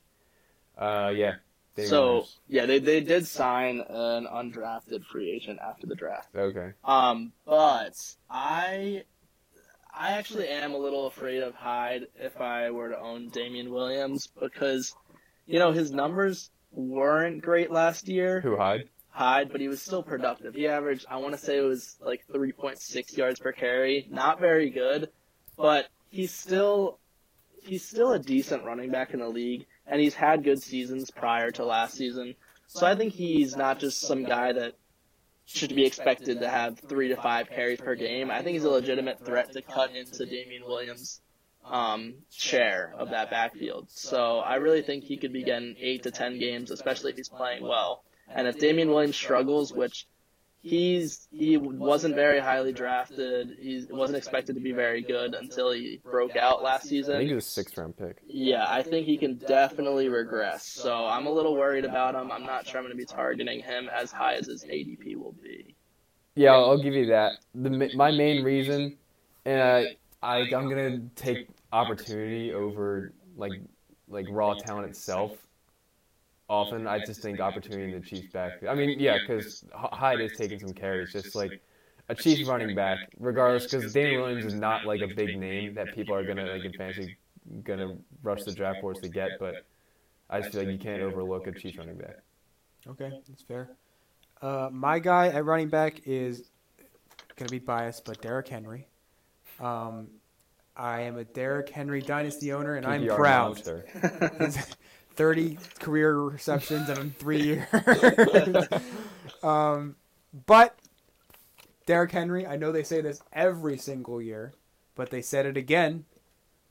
uh, yeah. they So were- yeah, they they did sign an undrafted free agent after the draft. okay. Um, but I, I actually am a little afraid of Hyde if I were to own Damien Williams because, you know, his numbers weren't great last year. Who Hyde? Hyde, but he was still productive. He averaged, I want to say it was like 3.6 yards per carry. Not very good, but he's still, he's still a decent running back in the league, and he's had good seasons prior to last season. So I think he's not just some guy that should be expected to have three to five carries per game. I think he's a legitimate threat to cut into Damien Williams' um, share of that backfield. So I really think he could be getting eight to ten games, especially if he's playing well. And if Damien Williams struggles, which he's he wasn't very highly drafted, he wasn't expected to be very good until he broke out last season. I think he was a sixth round pick. Yeah, I think he can definitely regress. So I'm a little worried about him. I'm not sure I'm going to be targeting him as high as his ADP will be. Yeah, I'll, I'll give you that. The my main reason, and I, I I'm gonna take opportunity over like like raw talent itself. Often, I just think opportunity in the Chiefs backfield. I mean, yeah, because Hyde is taking some carries, just like a Chiefs running back, regardless. Because Daniel Williams is not like a big name that people are gonna like in fantasy gonna rush the draft boards to get. But I just feel like you can't overlook a Chiefs running back. Okay, that's fair. Uh, my guy at running back is gonna be biased, but Derrick Henry. Um, I am a Derrick Henry dynasty owner, and I'm PPR proud. monster. He's 30 career receptions in three years. um, but Derrick Henry, I know they say this every single year, but they said it again.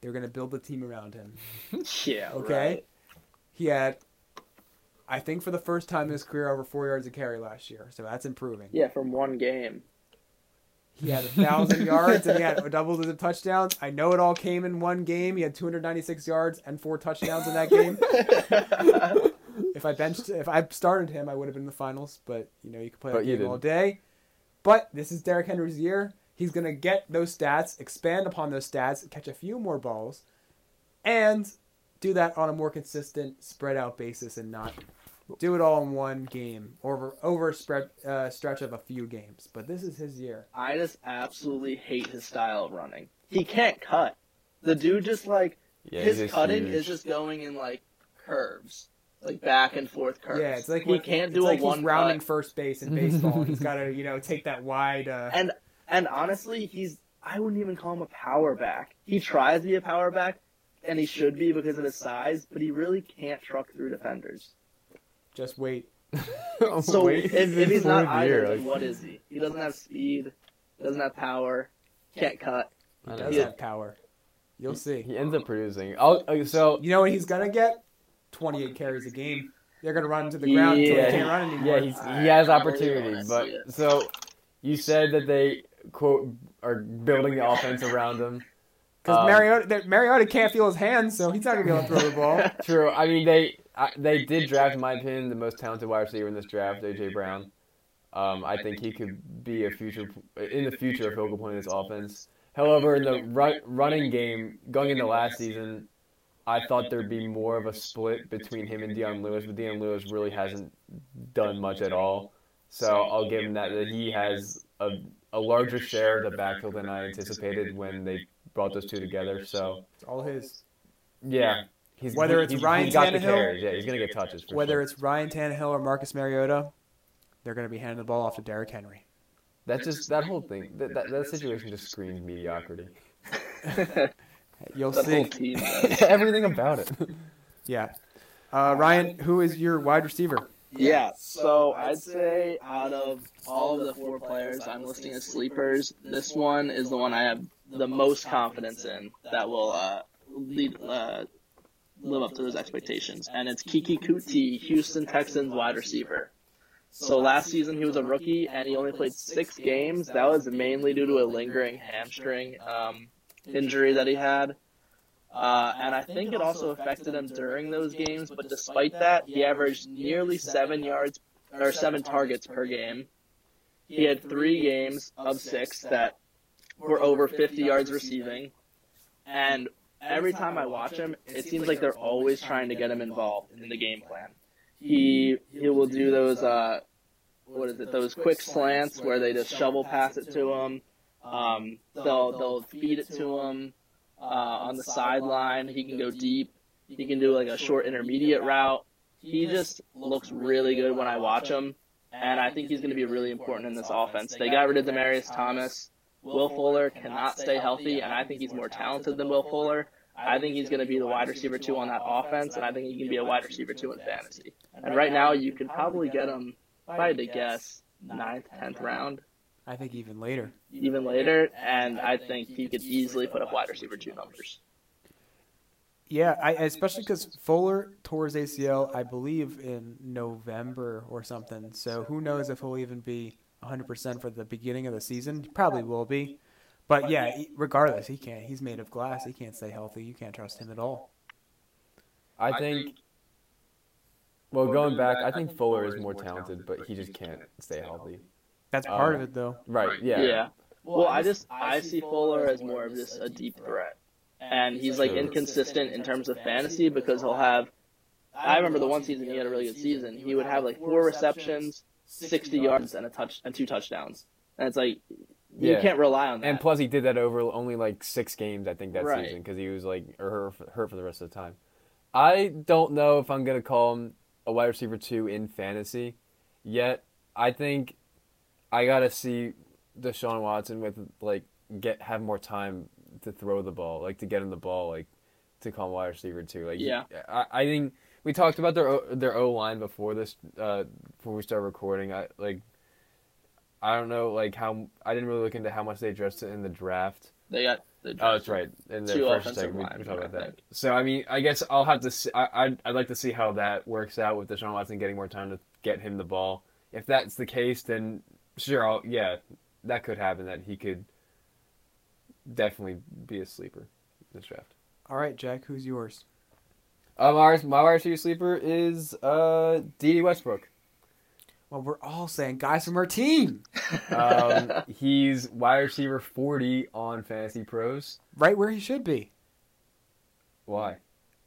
They're going to build the team around him. Yeah. Okay? right. He had, I think, for the first time in his career, over four yards a carry last year. So that's improving. Yeah, from one game. He had a thousand yards and he had a double digit touchdowns. I know it all came in one game. He had 296 yards and four touchdowns in that game. if I benched, if I started him, I would have been in the finals. But you know, you could play But that you game all didn't. day. But this is Derrick Henry's year. He's gonna get those stats, expand upon those stats, catch a few more balls, and do that on a more consistent, spread out basis, and not do it all in one game over over spread uh, stretch of a few games. But this is his year. I just absolutely hate his style of running. He can't cut. The dude just like Yeah, his cutting huge. is just going in like curves, like back and forth curves. Yeah, it's like he when- can't it's do like a one he's rounding cut. first base in baseball. he's got to you know take that wide. Uh, And and honestly, he's I wouldn't even call him a power back. He tries to be a power back, and he should be because of his size, but he really can't truck through defenders. Just wait. So Wait, if, if he's not either, year, like- what is he? He doesn't have speed, doesn't have power, can't cut. I He don't does know. have power. You'll see. He ends up producing. I'll, uh, so You know what he's gonna get? Twenty-eight carries a game. They're gonna run to the ground until Yeah, he can't run anymore. yeah, he's, he has I really opportunity. But so you said that they quote are building the offense around him. Because Um, Mariota, Mariota can't feel his hands, so he's not gonna be able to throw the ball. True. I mean, they I, they did draft, in my opinion, the most talented wide receiver in this draft, AJ Brown. Um, I think he could be a future in the future a focal point of this offense. However, in the run, running game going into last season, I thought there'd be more of a split between him and Dion Lewis, but Dion Lewis really hasn't done much at all. So I'll give him that that he has a, a larger share of the backfield than I anticipated when they brought those two together. So It's all his. yeah, he's Whether it's he's, Ryan he's got the Tannehill- carries. Yeah, he's gonna get touches. For Whether sure. it's Ryan Tannehill or Marcus Mariota, they're gonna be handing the ball off to Derrick Henry. That's just that whole thing. That that, that situation just screams mediocrity. You'll That whole see. team. Everything about it. Yeah. Uh, Ryan, who is your wide receiver? Yeah, so I'd say out of all of the four players I'm listing as sleepers, this one is the one I have the most confidence in that will uh, lead, uh, live up to those expectations, and it's Keke Coutee, Houston Texans wide receiver. So last season he was a rookie and he only played six games. That was mainly due to a lingering hamstring um, injury that he had. Uh, and I think it also affected him during those games, but despite that, he averaged nearly seven yards or seven targets per game. He had three games of six that were over 50 yards receiving. And every time I watch him, it seems like they're always trying to get him involved in the game plan. He he will do those uh, what is it? Those quick slants where they just shovel pass it to him. Um, they'll they'll feed it to him uh, on the sideline. He can go deep. He can do like a short intermediate route. He just looks really good when I watch him, and I think he's going to be really important in this offense. They got rid of Demaryius Thomas. Will Fuller cannot stay healthy, and I think he's more talented than Will Fuller. I think he's going to be the wide receiver two on that offense, and I think he can be a wide receiver two in fantasy. And right now, you can probably get him, if I had to guess, ninth, tenth round, I think even later. even later, and I think he could easily put up wide receiver two numbers. Yeah, I, especially because Fuller tore his ACL, I believe, in November or something. So who knows if he'll even be 100% for the beginning of the season? He probably will be. But yeah, regardless, he can't. He's made of glass. He can't stay healthy. You can't trust him at all. I think. Well, going back, I think Fuller is more talented, but he just can't stay healthy. That's part of Um, it, though. Right? Yeah. Yeah. Well, I just I see Fuller as more of just a deep threat, and he's like inconsistent in terms of fantasy because he'll have. I remember the one season he had a really good season. He would have like four receptions, sixty yards, and a touch and two touchdowns. And it's like you Yeah. can't rely on that. And plus, he did that over only like six games, I think, that Right. season because he was like or hurt, hurt for the rest of the time. I don't know if I'm gonna call him a wide receiver two in fantasy yet. I think I gotta see Deshaun Watson with like get have more time to throw the ball, like to get him the ball, like to call him wide receiver two. Like Yeah. I, I think we talked about their O- their O line before this uh, before we started recording. I like. I don't know, like how I didn't really look into how much they addressed it in the draft. they got the Oh, that's right. In the Two first offensive segment, we, we linemen, talked about that. So I mean, I guess I'll have to. See, I I'd, I'd like to see how that works out with Deshaun Watson getting more time to get him the ball. If that's the case, then sure, I'll, yeah, that could happen. That he could definitely be a sleeper in this draft. All right, Jack, who's yours? Uh, my my wide receiver sleeper is uh DeDe Westbrook. Well, we're all saying guys from our team. Um, he's wide receiver forty on Fantasy Pros. Right where he should be. Why?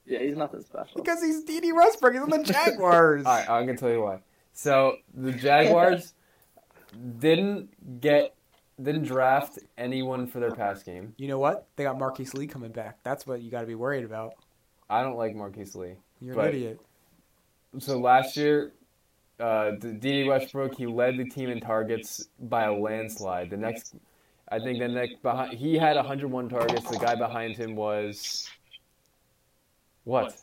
yeah, he's nothing special. Because he's DeDe Westbrook. He's on the Jaguars. All right, I'm gonna tell you why. So the Jaguars didn't get didn't draft anyone for their pass game. You know what? They got Marquise Lee coming back. That's what you got to be worried about. I don't like Marquise Lee. You're But- an idiot. So last year, uh, DeDe Westbrook he led the team in targets by a landslide. The next, I think the next behind he had 101 targets. The guy behind him was what?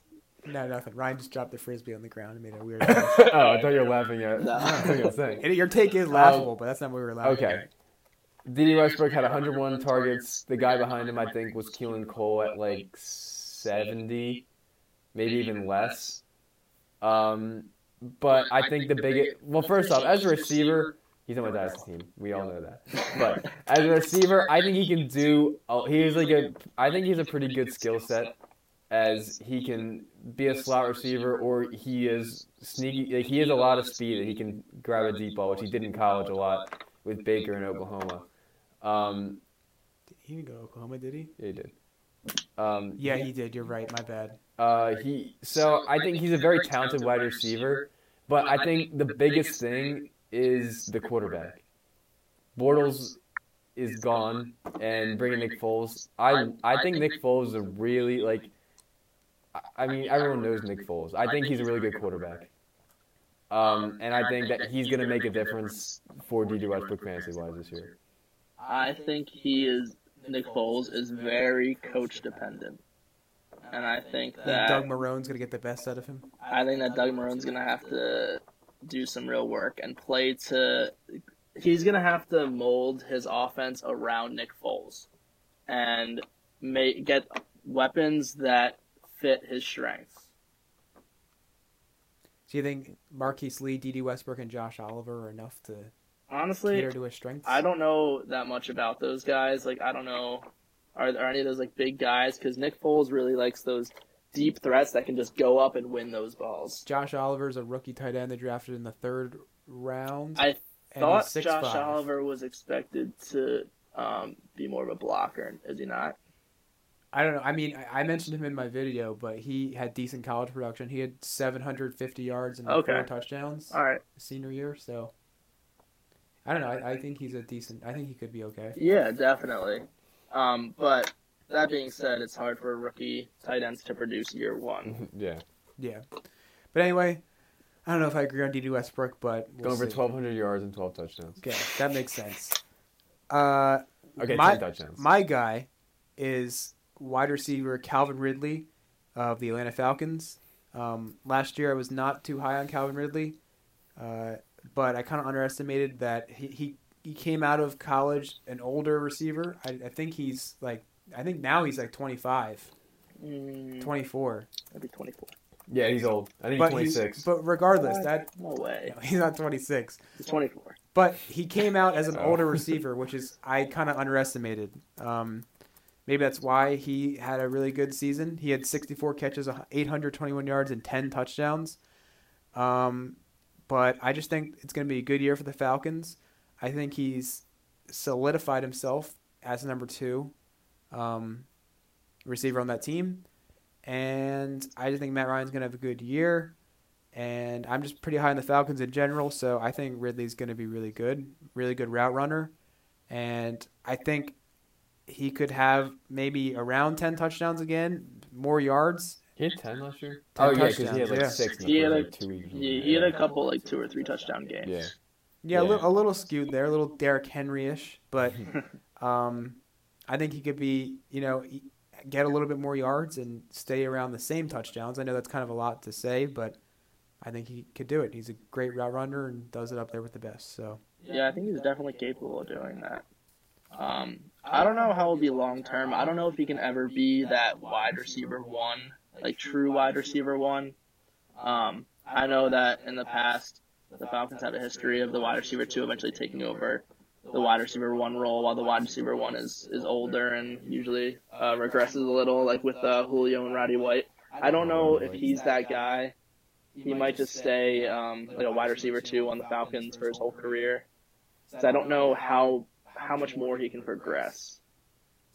No, nothing. Ryan just dropped the frisbee on the ground and made a weird. oh. I thought you were laughing at No. I was saying. Your take is laughable, but that's not what we were laughing at. Okay. at. DeDe Westbrook had 101 targets. The guy behind him, I think, was Keelan Cole at like 70, maybe even less. Um, but I think the biggest. Well, first off, as a receiver, he's on my dynasty team. We all know that. But as a receiver, I think he can do. oh, He's like a. I think he's a pretty good skill set. As he can be a slot receiver, or he is sneaky. Like he has a lot of speed, and he can grab a deep ball, which he did in college a lot with Baker in Oklahoma. Um, He didn't go to Oklahoma, did he? yeah, he did. Um, Yeah, he did. You're right. My bad. uh, he. So I think he's a very talented wide receiver, but I think the biggest thing is the quarterback. Bortles is gone, and bringing Nick Foles. I I think Nick Foles is a really like. I- I mean, everyone knows Nick Foles. I think he's a really good quarterback. Um, and I think that he's going to make a difference for D.J. Westbrook fantasy wise this year. I think he is Nick Foles is very coach dependent, and I think that Doug Marrone's gonna get the best out of him. I think that Doug Marrone's gonna have to do some real work and play to. He's gonna have to mold his offense around Nick Foles, and make get weapons that fit his strengths. Do you think Marquise Lee, DeDe Westbrook, and Josh Oliver are enough to Honestly, cater to his strengths? I don't know that much about those guys. Like I don't know. Are there any of those like big guys? Because Nick Foles really likes those deep threats that can just go up and win those balls. Josh Oliver's a rookie tight end they drafted in the third round. I Thought 6'5". Josh Oliver was expected to um, be more of a blocker, is he not? I don't know. I mean, I, I mentioned him in my video, but he had decent college production. He had 750 yards and Okay. four touchdowns All right. senior year. So I don't know. I, I think he's a decent. I think he could be okay. Yeah, definitely. Um, but that being said, it's hard for rookie tight ends to produce year one. yeah. Yeah. But anyway, I don't know if I agree on DeDe Westbrook, but we'll Going for see. 1,200 yards and 12 touchdowns. Okay, that makes sense. Uh, Okay, My- 10 touchdowns. my guy is wide receiver Calvin Ridley of the Atlanta Falcons. Um, last year, I was not too high on Calvin Ridley, uh, but I kind of underestimated that he, he he came out of college an older receiver. I, I think he's like I think now he's like 25, Mm, 24. maybe 24. yeah, he's old. I think But he's he's 26. but regardless, that No way. no, he's not 26. He's 24. But he came out as an Oh. older receiver, which is I kind of underestimated. Um, maybe that's why he had a really good season. He had 64 catches, 821 yards, and 10 touchdowns. Um, but I just think it's going to be a good year for the Falcons. I think he's solidified himself as number two um, receiver on that team, and I just think Matt Ryan's going to have a good year and I'm just pretty high on the Falcons in general. So I think Ridley's going to be really good, really good route runner, and I think he could have maybe around ten touchdowns again, more yards. He had 10 last year? 10 oh, yeah, because he had like yeah. 6 He had a- like, two weeks. He, he had a couple, like, two or three touchdown games. Yeah. Yeah, A, little, a little skewed there, a little Derrick Henry-ish, but um, I think he could be, you know, get a little bit more yards and stay around the same touchdowns. I know that's kind of a lot to say, but I think he could do it. He's a great route runner and does it up there with the best. So. Yeah, I think he's definitely capable of doing that. Um, I don't know how it'll be long term. I don't know if he can ever be that wide receiver one, like true wide receiver one. Um, I know that in the past, the Falcons have a history of the wide receiver two eventually taking over the wide receiver one role, while the wide receiver one is is older and usually uh, regresses a little, like with uh, Julio and Roddy White. I don't know if he's that guy. He might just stay um, like a wide receiver two on the Falcons for his whole career. 'Cause I don't know how how much more he can progress,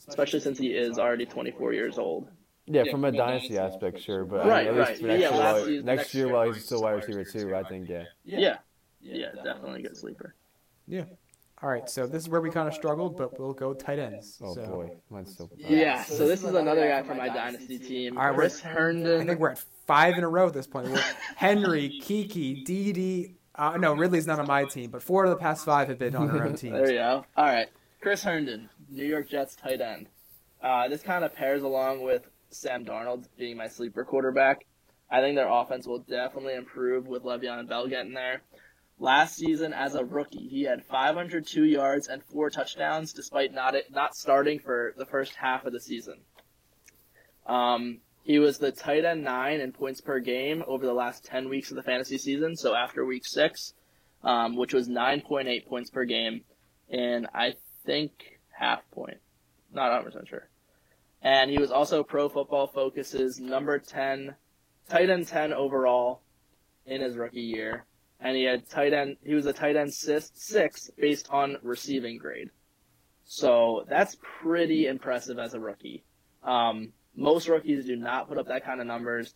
especially since he is already 24 years old. Yeah, from a dynasty aspect, sure, but Right, I mean, at right. least next, Yeah, year, last while, next next year year while he's still wide receiver too, I think, yeah. Yeah, yeah, definitely a good sleeper. Yeah. All right, so this is where we kind of struggled, but we'll go tight ends. Oh so. boy, mine's still. Yeah, so this is another guy from my dynasty team, All right, Chris I think we're at five in a row at this point. We're Henry, Keke, DeDe. Uh, no, Ridley's not on my team, but four of the past five have been on our own team. There you go. All right, Chris Herndon, New York Jets tight end. Uh, this kind of pairs along with Sam Darnold being my sleeper quarterback. I think their offense will definitely improve with Le'Veon Bell getting there. Last season, as a rookie, he had 502 yards and four touchdowns, despite not not starting for the first half of the season. Um, he was the tight end nine in points per game over the last 10 weeks of the fantasy season. So after week six, um, which was 9.8 points per game, and I think half point, not 100% sure. And he was also Pro Football Focus's number 10, tight end 10 overall in his rookie year. And he had tight end, he was a tight end six, six based on receiving grade. So that's pretty impressive as a rookie. Um, most rookies do not put up that kind of numbers.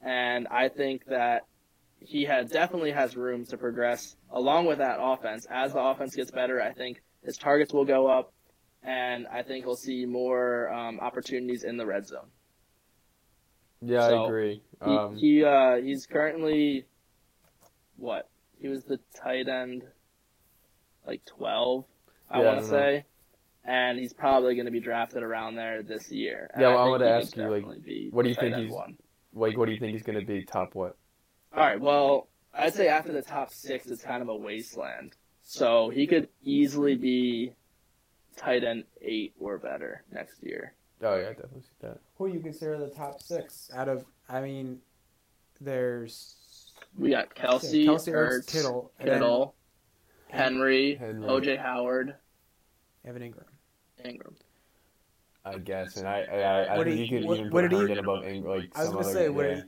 And I think that he had definitely has room to progress along with that offense. As the offense gets better, I think his targets will go up, and I think he'll see more um, opportunities in the red zone. Yeah, So, I agree. He, Um, he uh, he's currently what? He was the tight end, like twelve, I Yeah, want to know. say, and he's probably going to be drafted around there this year. And Yeah, well, I wanted he to ask you, like, what do you think he's- one. like, what do you think he's going to be? Top what? All right. Well, I'd say after the top six, it's kind of a wasteland. So he could easily be tight end eight or better next year. Oh yeah, I definitely see that. Who you consider the top six out of? I mean, there's We got Kelce, Kelce, Ertz, Ertz, Kittle, Kittle, Henry, Henry. OJ Howard, Evan Engram. Engram. I guess, and I I, I, I What think did you he- could what- even what put did he- Herndon above Engram. like I was gonna other- say, what yeah. did he- I,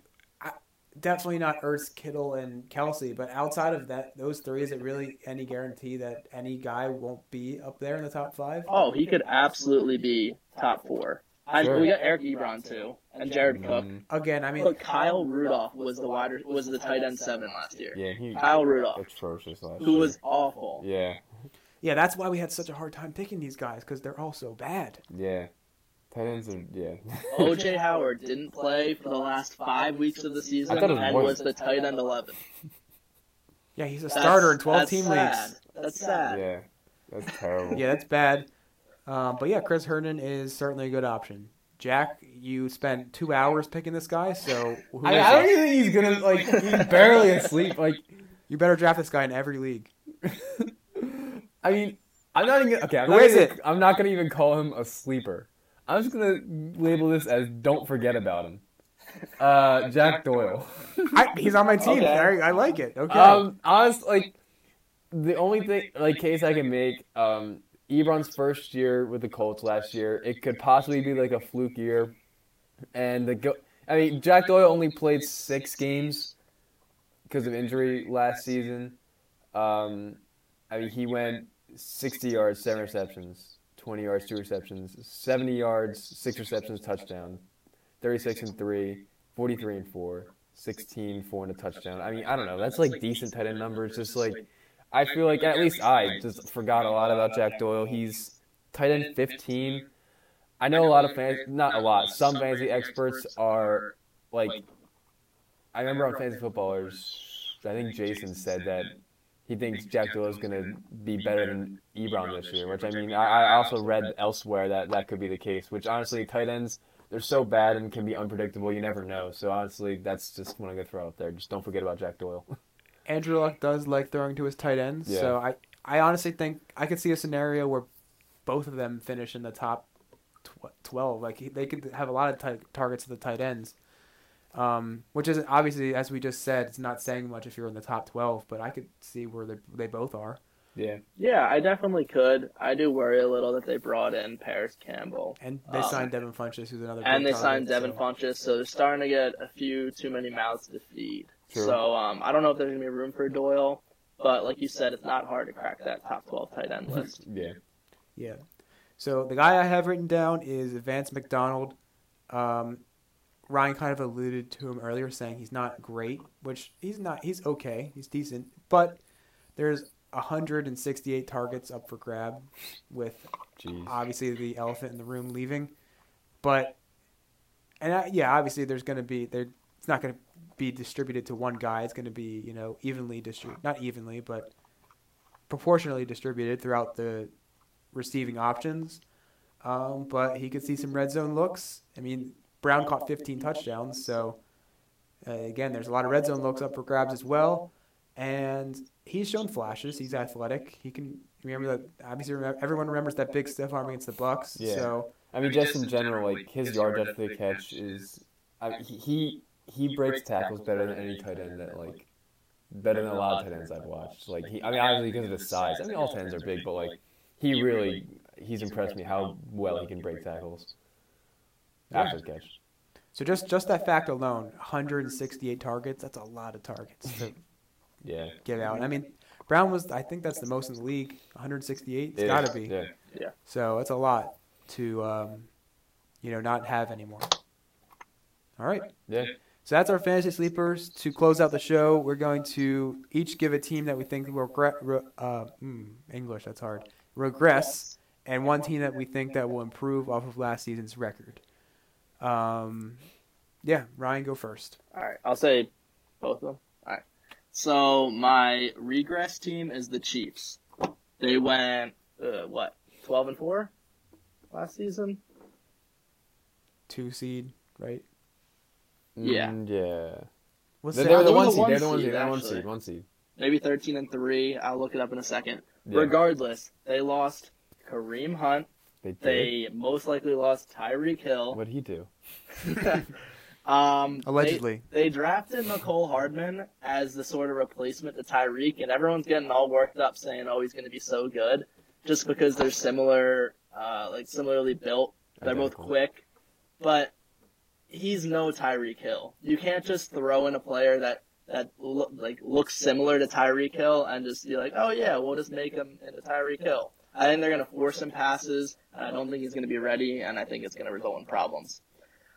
definitely not Ertz, Kittle, and Kelce, but outside of that, those three, is it really any guarantee that any guy won't be up there in the top five? Oh, he could absolutely be top four. I, Sure. We got Eric Ebron too, and Jared Cook. Mm, Again, I mean, Look, Kyle Rudolph was the wide was the tight end seven last year. yeah, he Kyle Rudolph, atrocious last who year. was awful. Yeah, yeah, that's why we had such a hard time picking these guys because they're all so bad. yeah. Tight ends are yeah. OJ Howard didn't play for the last five weeks of the season I was and more. was the tight end eleven. Yeah, he's a That's- starter in twelve team sad. leagues. That's sad. yeah, that's terrible. Yeah, that's bad. Um, but yeah, Chris Herndon is certainly a good option. Jack, you spent two hours picking this guy, so who I, is I don't even think he's gonna like. He's barely asleep. Like, you better draft this guy in every league. I mean, I'm not even okay. I'm Who not is even, it? I'm not gonna even call him a sleeper. I'm just gonna label this as "Don't forget about him." Uh, Jack Doyle. I, he's on my team. Okay. Harry. I like it. Okay. Um, honest, like the only thing, like case I can make, um, Ebron's first year with the Colts last year, it could possibly be like a fluke year, and the go. I mean, Jack Doyle only played six games because of injury last season. Um, I mean, he went 60 yards, seven receptions, 20 yards, two receptions, 70 yards, six receptions, touchdown, 36 and three, 43 and four. 16, 4 and a touchdown. I mean, I don't know. That's like decent tight end numbers. Just like, I feel like at least I just forgot a lot about Jack Doyle. He's tight end 15. I know a lot of fans, not a lot, some fantasy experts are like, I remember on Fantasy Footballers, I think Jason said that he thinks Jack Doyle is going to be better than Ebron this year, which I mean, I, I also read elsewhere that that could be the case, which honestly, tight ends, they're so bad and can be unpredictable. You never know. So honestly, that's just what I'm gonna throw out there. Just don't forget about Jack Doyle. Andrew Luck does like throwing to his tight ends, Yeah. so I, I honestly think I could see a scenario where both of them finish in the top tw- twelve. Like they could have a lot of ti- targets at the tight ends, um, which is obviously, as we just said, it's not saying much if you're in the top twelve. But I could see where they they both are, yeah. Yeah, I definitely could. I do worry a little that they brought in Parris Campbell. and they Um, signed Devin Funchess, who's another. And big they signed Devin so- Funchess, so they're starting to get a few too many mouths to feed. True. So um, I don't know if there's gonna be room for Doyle, but like you said, it's not hard to crack that top twelve tight end list. Yeah. Yeah. So the guy I have written down is Vance McDonald. Um, Ryan kind of alluded to him earlier, saying he's not great, which he's not. He's okay. He's decent, but there's 168 targets up for grab, with Jeez. obviously the elephant in the room leaving. But and I, yeah, obviously there's going to be there. It's not going to be distributed to one guy. It's going to be you know evenly distributed, not evenly, but proportionally distributed throughout the receiving options. Um, but he could see some red zone looks. I mean, Brown caught 15 touchdowns, so uh, again, there's a lot of red zone looks up for grabs as well. And he's shown flashes. He's athletic. He can remember that. Obviously, remember, everyone remembers that big stiff arm against the Bucks. Yeah. So I mean, just in general, like his yard after the catch is, I mean, he he he breaks tackles better than any tight end that like better than a lot of tight ends I've watched. Like he, I mean, obviously because of his size. I mean, all tight ends are big, but like he really he's impressed me how well he can break tackles after the catch. So just just that fact alone, 168 targets. That's a lot of targets to Yeah. get out. I mean, Brown was. I think that's the most in the league. 168. It's It got to be. Yeah. yeah. So it's a lot to, um, you know, not have anymore. All right. Yeah. So that's our fantasy sleepers. To close out the show, we're going to each give a team that we think will regret. Uh, mm, English, that's hard. Regress, and one team that we think that will improve off of last season's record. Um, yeah, Ryan, go first. All right, I'll say both of them. All right. So my regress team is the Chiefs. They went uh, what twelve and four last season. Two seed, right? Yeah. Mm, yeah. What's They're, they're the They were one the seed. one They're the one seed, seed. They're the one seed. One seed. Maybe thirteen and three. I'll look it up in a second. Yeah. Regardless, they lost Kareem Hunt. They did. They most likely lost Tyreek Hill. What'd he do? um, Allegedly. They drafted Mecole Hardman as the sort of replacement to Tyreek, and everyone's getting all worked up saying, "Oh, he's going to be so good," just because they're similar, uh, like similarly built They're both quick, but he's no Tyreek Hill. You can't just throw in a player that that lo- like looks similar to Tyreek Hill and just be like, oh yeah, we'll just make him into Tyreek Hill. I think they're gonna force him passes. I don't think he's gonna be ready, and I think it's gonna result in problems.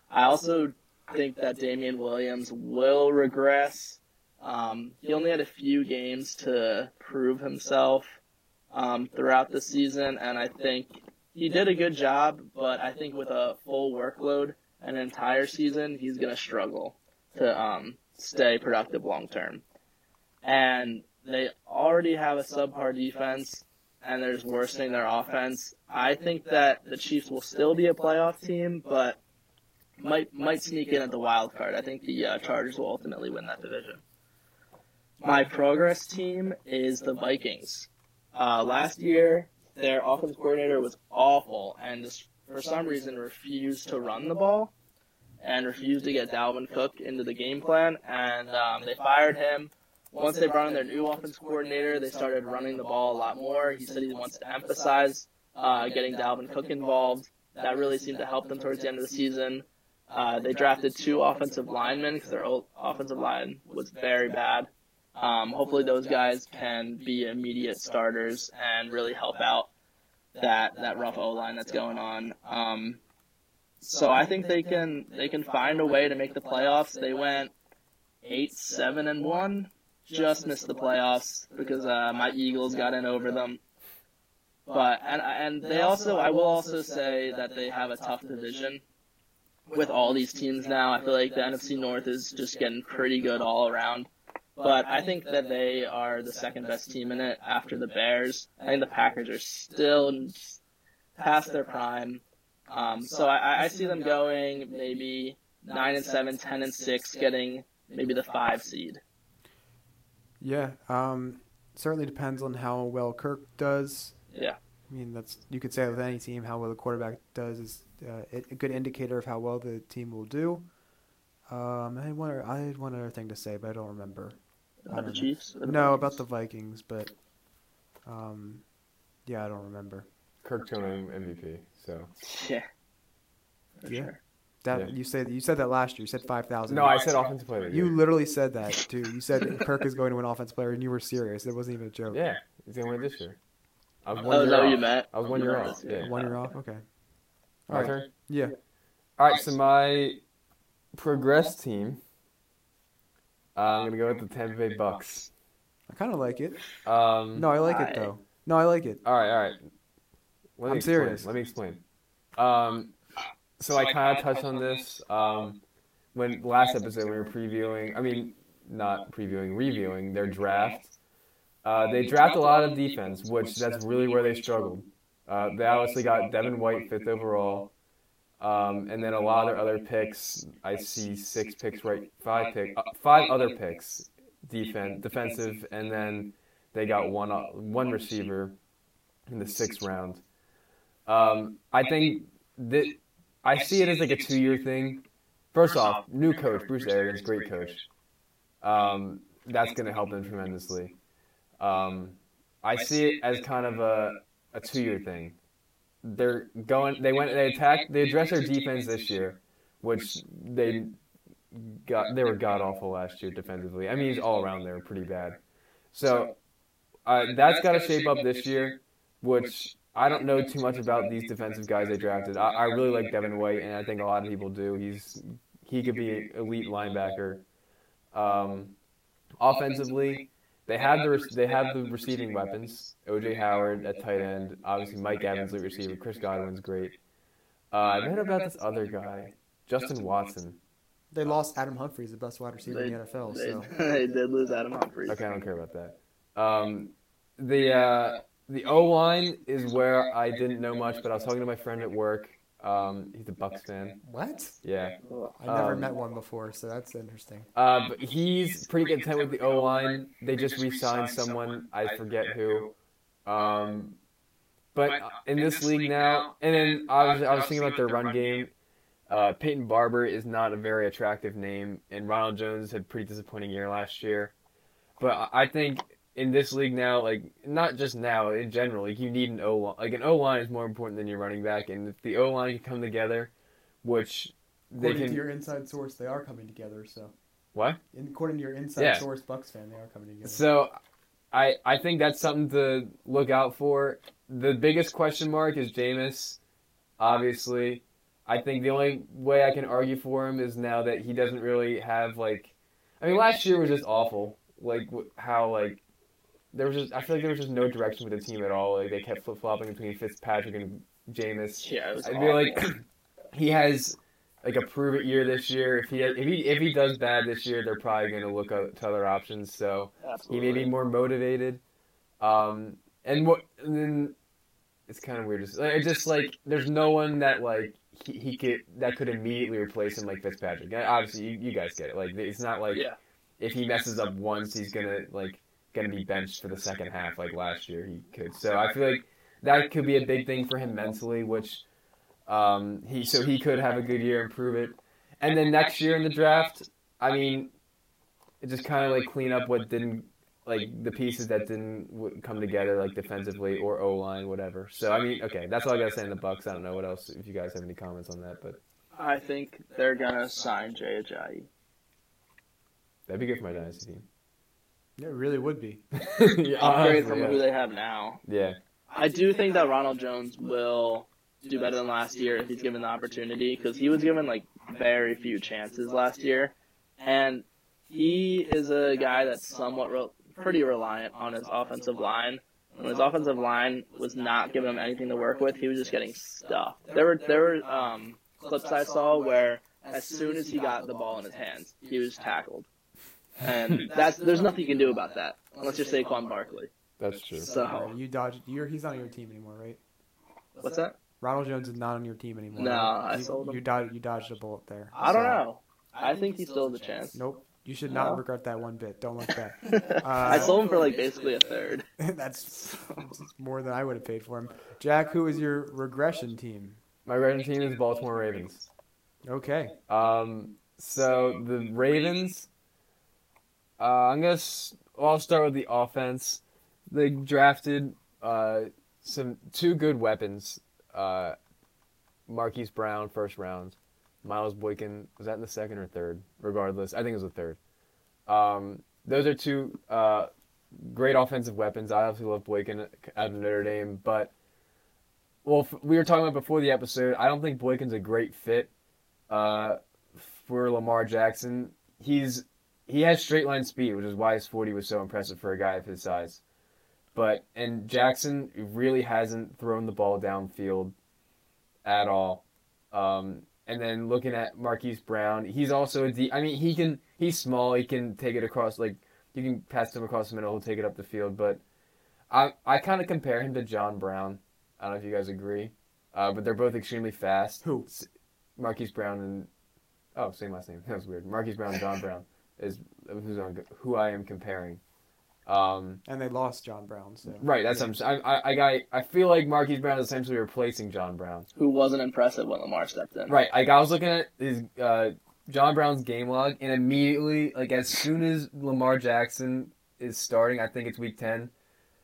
I also think that Damien Williams will regress. Um, he only had a few games to prove himself um, throughout the season, and I think he did a good job. But I think with a full workload an entire season, he's gonna struggle to um, stay productive long term. And they already have a subpar defense, and there's worsening their offense. I think that the Chiefs will still be a playoff team, but might might sneak in at the wild card. I think the uh, Chargers will ultimately win that division. My progress team is the Vikings. Uh, last year, their offense coordinator was awful and just for some reason refused to run the ball and refused to get Dalvin Cook into the game plan. And um, they fired him. Once they brought in their new offense coordinator, they started running the ball a lot more. He said he wants to emphasize uh, getting Dalvin Cook involved. That really seemed to help them towards the end of the season. Uh, they drafted two offensive linemen because their offensive line was very bad. Um, hopefully, those guys can be immediate starters and really help out that that rough O line that's going on. Um, so I think they can they can find a way to make the playoffs. They went eight, seven, and one, just missed the playoffs because uh, my Eagles got in over them. But and and they also I will also say that they have a tough division with all these teams now. I feel like the NFC North is just getting pretty good all around. But I think that they are the second best team in it after the Bears. I think the Packers are still past their prime. Um, so I, I see them going maybe nine and seven, ten and six, getting maybe the five seed. Yeah, um, certainly depends on how well Kirk does. Yeah. I mean, that's you could say with any team how well the quarterback does is uh, a good indicator of how well the team will do. Um, I had one, I had one other thing to say, but I don't remember. About the. Chiefs? the No, Vikings? about the Vikings, but um, yeah, I don't remember. Kirk's going to MVP. So Yeah. For Yeah. sure. That Yeah. you said you said that last year. You said five thousand. no, I said offensive player. of the You year. literally said that too. You said Kirk is going to win offensive player, and you were serious. It wasn't even a joke. Yeah, he's gonna win it this year. I was one Oh, year no, off. you meant. I was one year off, year. yeah. One year off. Okay. My All right. turn. Yeah. All right, so my progress team. Uh, I'm gonna go with the Tampa Bay Bucks. I kind of like it. Um, No, I like I- it though. No, I like it. All right, all right. Let I'm explain. serious. Let me explain. Um, so I kind of touched on this um, when last episode we were previewing. I mean, not previewing, reviewing their draft. Uh, they draft a lot of defense, which that's really where they struggled. Uh, they obviously got Devin White fifth overall, um, and then a lot of their other picks. I see six picks, right? Five pick, uh, five other picks, defense, defensive, and then they got one uh, one receiver in the sixth round. Um, I think that I see it as like a two-year thing. First off, new coach Bruce Arians, great coach. Um, that's going to help them tremendously. Um, I see it as kind of a, a two-year thing. They're going. They went. They attacked. They addressed their defense this year, which they got. They were god awful last year defensively. I mean, it's all around they were pretty bad. So uh, that's got to shape up this year, which I don't know too much about these defensive guys they drafted. I, I really like Devin White, and I think a lot of people do. He's he could be an elite linebacker. Um, offensively, they have the they have the receiving weapons. OJ Howard at tight end, obviously Mike Evans at receiver. Chris Godwin's great. Uh, I read about this other guy, Justin Watson. They lost Adam Humphries, the best wide receiver in the NFL. They, So they did lose Adam Humphries. Okay, I don't care about that. Um, the uh, the O line is where I didn't know much, but I was talking to my friend at work. Um, he's a Bucks fan. what? Yeah, I never Um, met one before, so that's interesting. uh, but he's pretty content with the O line. They just re-signed someone. I forget who. Um, but in this league now, and then I was I was thinking about their run game. Uh, Peyton Barber is not a very attractive name, and Ronald Jones had a pretty disappointing year last year. But I- I think in this league now, like not just now in general, like you need an O line. Like an O line is more important than your running back, and if the O line can come together, which they According can. to your inside source, they are coming together. So, What? in, according to your inside Yeah. source, Bucks fan, they are coming together. So, I I think that's something to look out for. The biggest question mark is Jameis. Obviously, I think the only way I can argue for him is now that he doesn't really have like. I mean, last year was just awful. Like how like there was just I feel like there was just no direction with the team at all. Like they kept flip flopping between Fitzpatrick and Jameis. Yeah, I feel like he has like a prove it year this year. If he if he if he does bad this year, they're probably going to look at to other options. So he may be more motivated. Um, and what and then it's kind of weird. Just, like, it's just like there's no one that like he, he could that could immediately replace him like Fitzpatrick. Obviously, you, you guys get it. Like it's not like Yeah. if he messes up once, he's gonna like gonna be benched for the second half like last year he could. So I feel like that could be a big thing for him mentally, which um, he so he could have a good year and prove it. And then next year in the draft, I mean, it just kind of like clean up what didn't like the pieces that didn't come together like defensively or O line whatever. So I mean, okay, that's all I gotta say in the Bucks. I don't know what else if you guys have any comments on that, but I think they're gonna sign Jay Ajayi. that'd be good for my dynasty team. It really would be. yeah, Upgrade honestly, from yeah. who they have now. yeah. I do think that Ronald Jones will do better than last year if he's given the opportunity because he was given like very few chances last year, and he is a guy that's somewhat re- pretty reliant on his offensive line. When his offensive line was not giving him anything to work with, he was just getting stuffed. There were there were um, clips I saw where as soon as he got the ball in his hands, he was tackled, and that's there's nothing you can do about that unless you're Saquon Barkley. That's true. So Alright, you dodged. You're he's not on your team anymore, right? what's that? Ronald Jones is not on your team anymore. No, right? I you, sold him. You dodged. You dodged a bullet there. I don't So, know. I think he still has a chance. Nope. You should not No? regret that one bit. Don't look back. I sold him for like basically a third. that's, that's more than I would have paid for him. Jack, who is your regression team? My regression team is Baltimore Ravens. Okay. Um, so the Ravens, uh, I'm gonna. s- Well, I'll start with the offense. They drafted uh, some two good weapons. Uh, Marquise Brown, first round. Miles Boykin was that in the second or third? Regardless, I think it was the third. Um, those are two uh, great offensive weapons. I obviously love Boykin out of Notre Dame, but well, f- we were talking about before the episode. I don't think Boykin's a great fit uh, for Lamar Jackson. He's he has straight line speed, which is why his 40 was so impressive for a guy of his size. But and Jackson really hasn't thrown the ball downfield at all. Um, and then looking at Marquise Brown, he's also a D. I mean, he can he's small. He can take it across like you can pass him across the middle. He'll take it up the field. But I I kind of compare him to John Brown. I don't know if you guys agree, uh, but they're both extremely fast. Who? Marquise Brown and oh, same last name. That was weird. Marquise Brown and John Brown is who's on, who I am comparing. Um, And they lost John Brown. So right, that's what I'm. I, I, I, I feel like Marquise Brown is essentially replacing John Brown. Who wasn't impressive when Lamar stepped in. Right, like I was looking at his uh, John Brown's game log, and immediately, like as soon as Lamar Jackson is starting, I think it's week ten.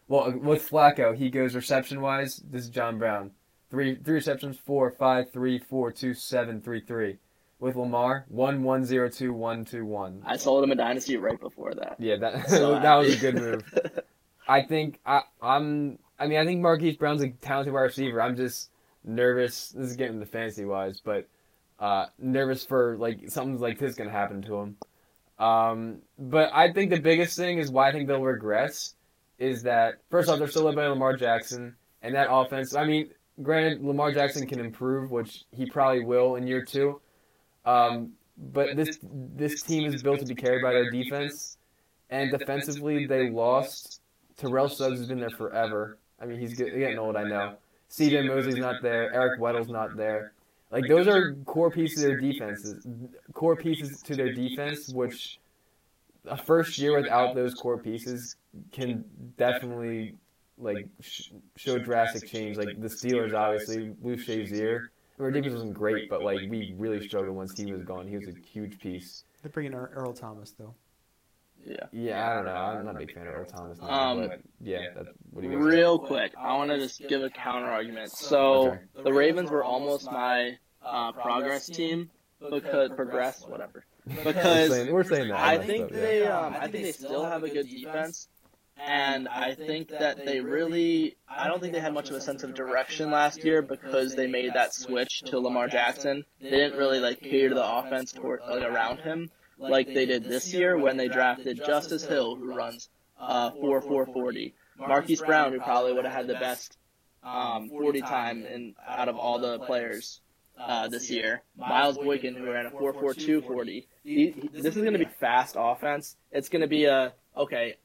Well, with Flacco, he goes reception wise. This is John Brown, three three receptions, four, five, three, four, two, seven, three, three. With Lamar, one, one, zero, two, one, two, one. I sold him a dynasty right before that. Yeah, that So that was a good move. I think I, I'm. I mean, I think Marquise Brown's a talented wide receiver. I'm just nervous. This is getting the fantasy wise, but uh, nervous for like something like this gonna happen to him. Um, but I think the biggest thing is why I think they'll regress is that first off they're still led by Lamar Jackson and that offense. I mean, granted Lamar Jackson can improve, which he probably will in year two. Um, but this this team is built to be carried by their defense, and defensively they lost. Terrell Suggs has been there forever. I mean, he's getting old, I know. C.J. Mosley's not there. Eric Weddle's not there. Like those are core pieces of their defenses, core pieces to their defense, which a first year without those core pieces can definitely like sh- show drastic change. Like the Steelers, obviously, Lou Shazier. Our defense wasn't great, but like we really struggled once he was gone. He was a huge piece. they're bringing Earl Earl Thomas though. idea. Yeah, I don't know. I'm not a big fan of Earl Thomas. Now, Um, but yeah, that's what do you guys Real quick, I want to just give a counter argument. So Okay. the Ravens were almost my uh, progress team because progress, whatever. We're Because saying, we're saying that. I think they, um, I think they still have a good defense, and I think that they really, I don't think they had much of a sense of direction last year because they made that switch to Lamar Jackson. They didn't really like cater the offense toward like around him like they did this year when they drafted Justice Hill, who runs uh, four four forty. Marquise Brown, who probably would have had the best um, 40 time in out of all the players uh, this year. Miles Boykin, who ran a 4.42 40. He, he, this is going to be fast offense. It's going to be a okay.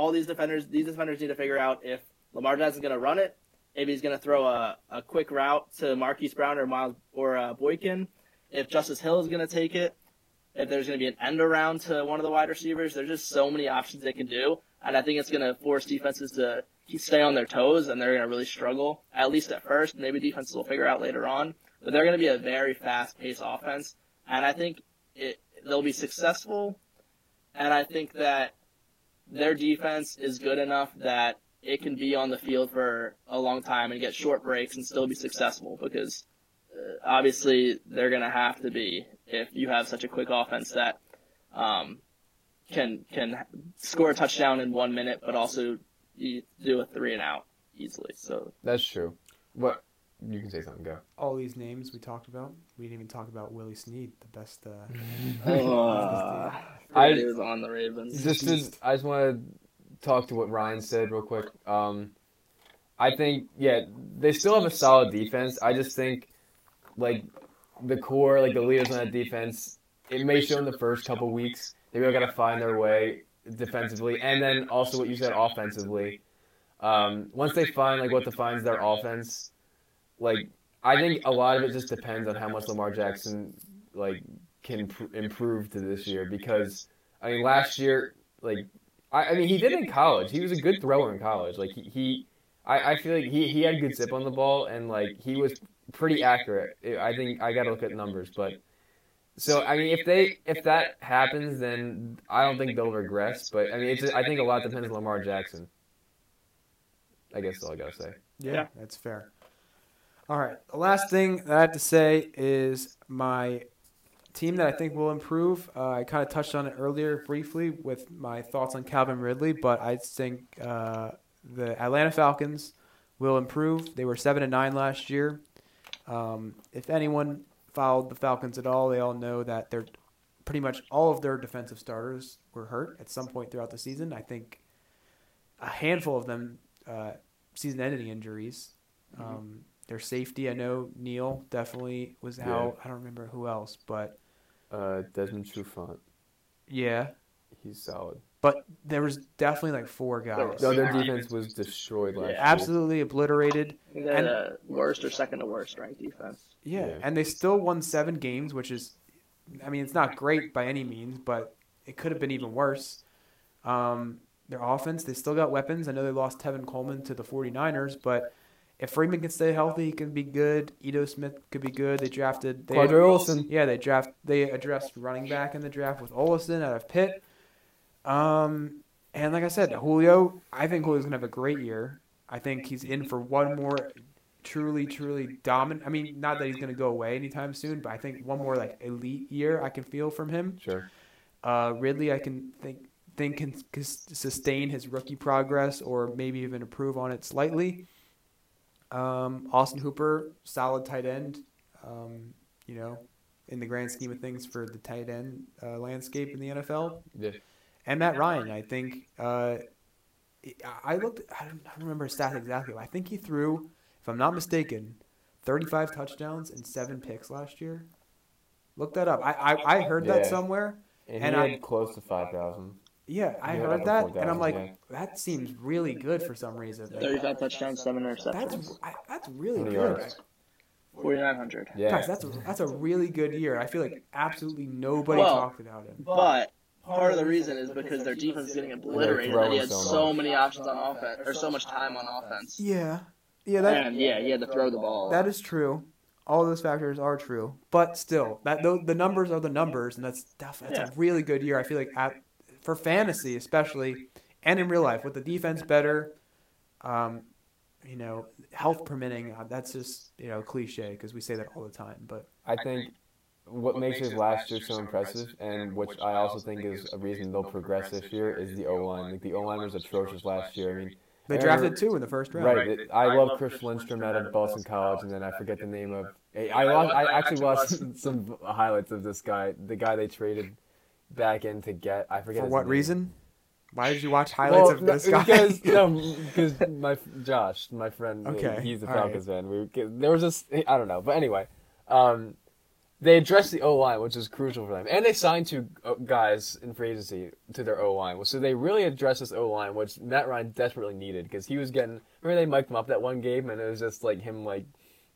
All these defenders, these defenders need to figure out if Lamar Jackson's going to run it, if he's going to throw a, a quick route to Marquise Brown or Miles or uh, Boykin, if Justice Hill is going to take it, if there's going to be an end around to one of the wide receivers. There's just so many options they can do, and I think it's going to force defenses to stay on their toes, and they're going to really struggle at least at first. Maybe defenses will figure out later on, but they're going to be a very fast-paced offense, and I think it they'll be successful. And I think that their defense is good enough that it can be on the field for a long time and get short breaks and still be successful because uh, obviously they're going to have to be if you have such a quick offense that um, can can score a touchdown in one minute, but also do a three and out easily. So That's true. What you can say something. Go. All these names we talked about. We didn't even talk about Willie Snead, the best. Uh, uh, I- I was on the Ravens. Just to, I just want to talk to what Ryan said real quick. Um, I think yeah, they still have a solid defense. I just think like the core, like the leaders on that defense, it may show in the first couple weeks. They really got to find their way defensively, and then also what you said offensively. Um, once they find like what defines their offense, like I think a lot of it just depends on how much Lamar Jackson like can pr- improve to this year because I mean last year like I, I mean he did in college he was a good thrower in college like he, he I, I feel like he, he had good zip on the ball and like he was pretty accurate I think I got to look at numbers but so I mean if they if that happens then I don't think they'll regress but I mean it's I think a lot depends on Lamar Jackson I guess that's all I gotta say yeah, Yeah. that's fair. All right. The last thing that I have to say is my team that I think will improve. Uh, I kind of touched on it earlier briefly with my thoughts on Calvin Ridley, but I think uh, the Atlanta Falcons will improve. They were seven and nine last year. Um, if anyone followed the Falcons at all, they all know that they're pretty much all of their defensive starters were hurt at some point throughout the season. I think a handful of them uh, season-ending injuries. Um, their safety, I know Neal definitely was out. I don't remember who else, but uh, Desmond Trufant yeah. he's solid But there was definitely like four guys. no their defense was destroyed last Yeah. year Absolutely obliterated. I think they're worst or second to worst ranked defense. Yeah. Yeah. and they still won seven games, which is, I mean, it's not great by any means, but it could have been even worse. Um, their offense, they still got weapons. I know they lost Tevin Coleman to the 49ers, but if Freeman can stay healthy, he can be good. Ito Smith could be good. They drafted. They Ollison Yeah, they draft. They addressed running back in the draft with Ollison out of Pitt. Um, and like I said, Julio. I think Julio's gonna have a great year. I think he's in for one more truly, truly dominant. I mean, not that he's gonna go away anytime soon, but I think one more like elite year I can feel from him. sure Uh, Ridley, I can think think can, can sustain his rookie progress or maybe even improve on it slightly. Um, Austin Hooper, solid tight end. Um, you know, in the grand scheme of things for the tight end uh, landscape in the NFL. Yeah. And Matt Ryan, I think. Uh, I looked. I don't, I don't remember his stats exactly. But I think he threw, if I'm not mistaken, 35 touchdowns and seven picks last year. Look that up. I I, I heard that somewhere. and, And he I- had close to five thousand Yeah, I Yeah, heard that, 4,000, and I'm like, yeah. that seems really good for some reason. Like, 35 touchdowns, 7 that's interceptions. I, that's really good. 4,900. yeah Guys, that's a, that's a really good year. I feel like absolutely nobody Well, talked about him. But part of the reason is because their defense is getting obliterated. And he had so so many options on offense, or so much time on offense. Yeah, yeah, that And yeah, he had to throw the ball. that is true. All those factors are true, but still, that the, the numbers are the numbers, and that's def- that's Yeah. a really good year. I feel like at for fantasy especially, and in real life with the defense better, um, you know, health permitting. Uh, that's just you know cliche because we say that all the time. But I think what makes his last year so impressive, and which I also think is a reason they'll progress this year, is the O line. Like the O line was atrocious last year. I mean, they drafted two in the first round. Right. it- I love Chris Lindstrom out of Boston College, and then I forget the name of. I watched, I actually watched some highlights of this guy, the guy they traded back in to get. I forget For what name. reason? Why did you watch highlights Well, of no, this guy? Because no, because my Josh, my friend, Okay, he's a all right. Falcons fan. We there was this, I don't know, but anyway, um, they addressed the O line, which is crucial for them, and they signed two uh, guys in free agency to their O line. So they really addressed this O line, which Matt Ryan desperately needed because he was getting. Remember they mic'd him up that one game, and it was just like him like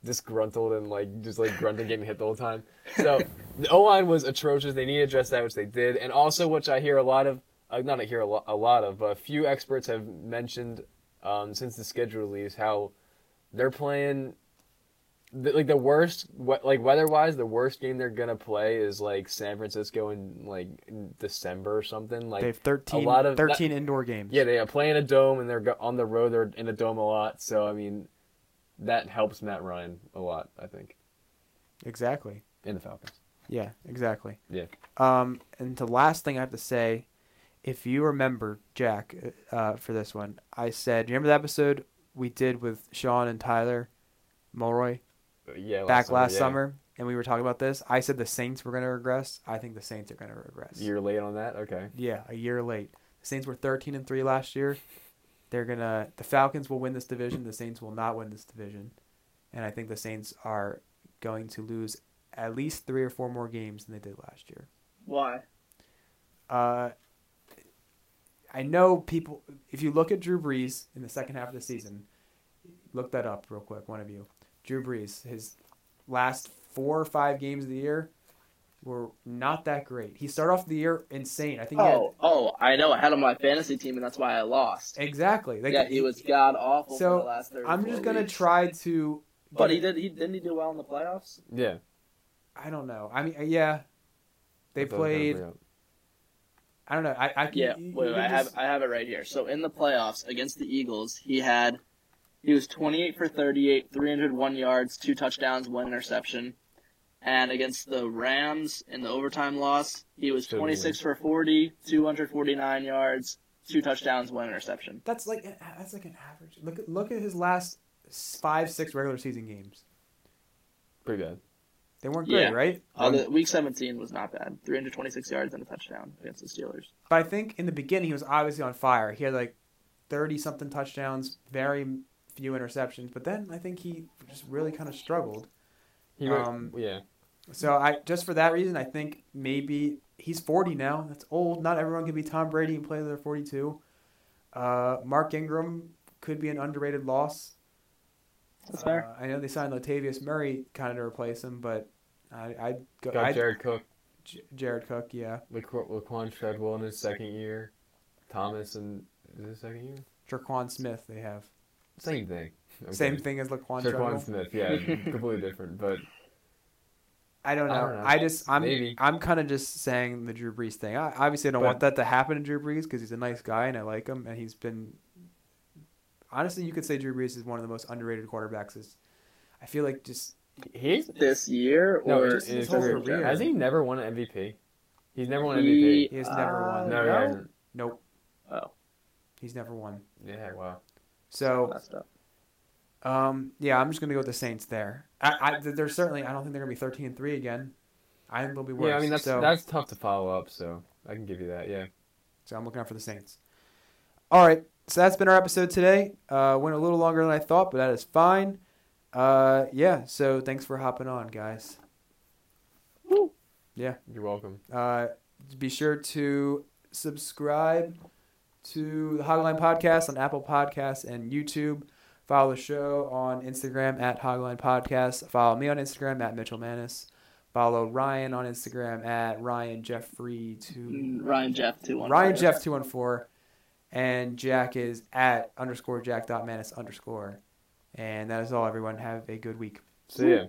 disgruntled and like just like grunting, getting hit the whole time. So the O line was atrocious. They need to address that, which they did, and also which I hear a lot of, uh, not I hear a, lo- a lot of, but a few experts have mentioned um, since the schedule release how they're playing. The, like the worst, we- like weather-wise, the worst game they're gonna play is like San Francisco in like in December or something. Like they have 13, lot of- 13 indoor games. yeah, they are playing a dome and they're on the road. They're in a dome a lot, so I mean, that helps Matt Ryan a lot. I think exactly. in the Falcons. Yeah, exactly. Yeah. Um, and the last thing I have to say, if you remember, Jack, uh, for this one, I said, you remember the episode we did with Sean and Tyler Mulroy Uh, Yeah, back last yeah. summer, and we were talking about this? I said the Saints were going to regress. I think the Saints are going to regress. You're late on that. Okay. Yeah, a year late. The Saints were 13 and 3 last year. They're going to the Falcons will win this division, the Saints will not win this division. And I think the Saints are going to lose at least 3 or 4 more games than they did last year. Why? Uh I know people if you look at Drew Brees in the second half of the season, look that up real quick, one of you. Drew Brees, his last 4 or 5 games of the year were not that great. He started off the year insane. I think he had Oh, oh, I know. I had him on my fantasy team, and that's why I lost. Exactly. Like, yeah, he was god awful So, for the last 30 I'm just gonna try to. But he did. He didn't he do well in the playoffs? Yeah. I don't know. I mean, yeah, they That's what I was gonna played. I don't know. I, I can, Yeah. Wait, wait, I can have I have it right here. So in the playoffs against the Eagles, he had he was 28 for 38, 301 yards, two touchdowns, one interception. And against the Rams in the overtime loss, he was 26 for 40, 249 yards, two touchdowns, one interception. That's like that's like an average. Look at look at his last five six regular season games. Pretty bad. They weren't Yeah. right? Uh, the, week 17 was not bad. 326 yards and a touchdown against the Steelers. But I think in the beginning he was obviously on fire. He had like thirty something touchdowns, very few interceptions. But then I think he just really kind of struggled. He went- Um, yeah. So I just for that reason I think maybe he's forty now. That's old. Not everyone can be Tom Brady and play to their forty two. Uh, Mark Ingram could be an underrated loss. That's fair. Uh, I know they signed Latavius Murray kind of to replace him, but I I'd go Got I'd- Jared Cook, J- Jared Cook, yeah. Laqu- Laquon Treadwell in his second year, Thomas and is it his second year? Tre'Quan Smith they have Same thing. Okay. same thing as Laquon Treadwell. Tre'Quan Smith, yeah, completely different, but I don't know. I I, don't know. just I'm Maybe. I'm kind of just saying the Drew Brees thing. I obviously I don't But- want that to happen to Drew Brees because he's a nice guy and I like him and he's been. Honestly, you could say Drew Brees is one of the most underrated quarterbacks. Is I feel like just he's This year no, or just his his whole career. career. Has he never won an MVP? He's never won an He- MVP. he has never Uh, won. No, he hasn't. Nope, Oh, he's never won. Yeah, wow. So messed up. Um yeah, I'm just gonna go with the Saints there. I, I there's certainly I don't think they're gonna be 13 and three again. I think they'll be worse. Yeah, I mean that's so, that's tough to follow up, so I can give you that. Yeah. So I'm looking out for the Saints. All right, so that's been our episode today. Uh, went a little longer than I thought, but that is fine. Uh, yeah. So thanks for hopping on, guys. Woo. Yeah. You're welcome. Uh, be sure to subscribe to the Hogline Podcast on Apple Podcasts and YouTube. Follow the show on Instagram at Hogline Podcast. Follow me on Instagram at Mitchell Mannas. Follow Ryan on Instagram at Ryan Jeffrey two. Mm, Ryan Jeff two one. Ryan Jeff two one four, and Jack is at underscore Jack dot Mannas underscore, and that is all. Everyone have a good week. See ya.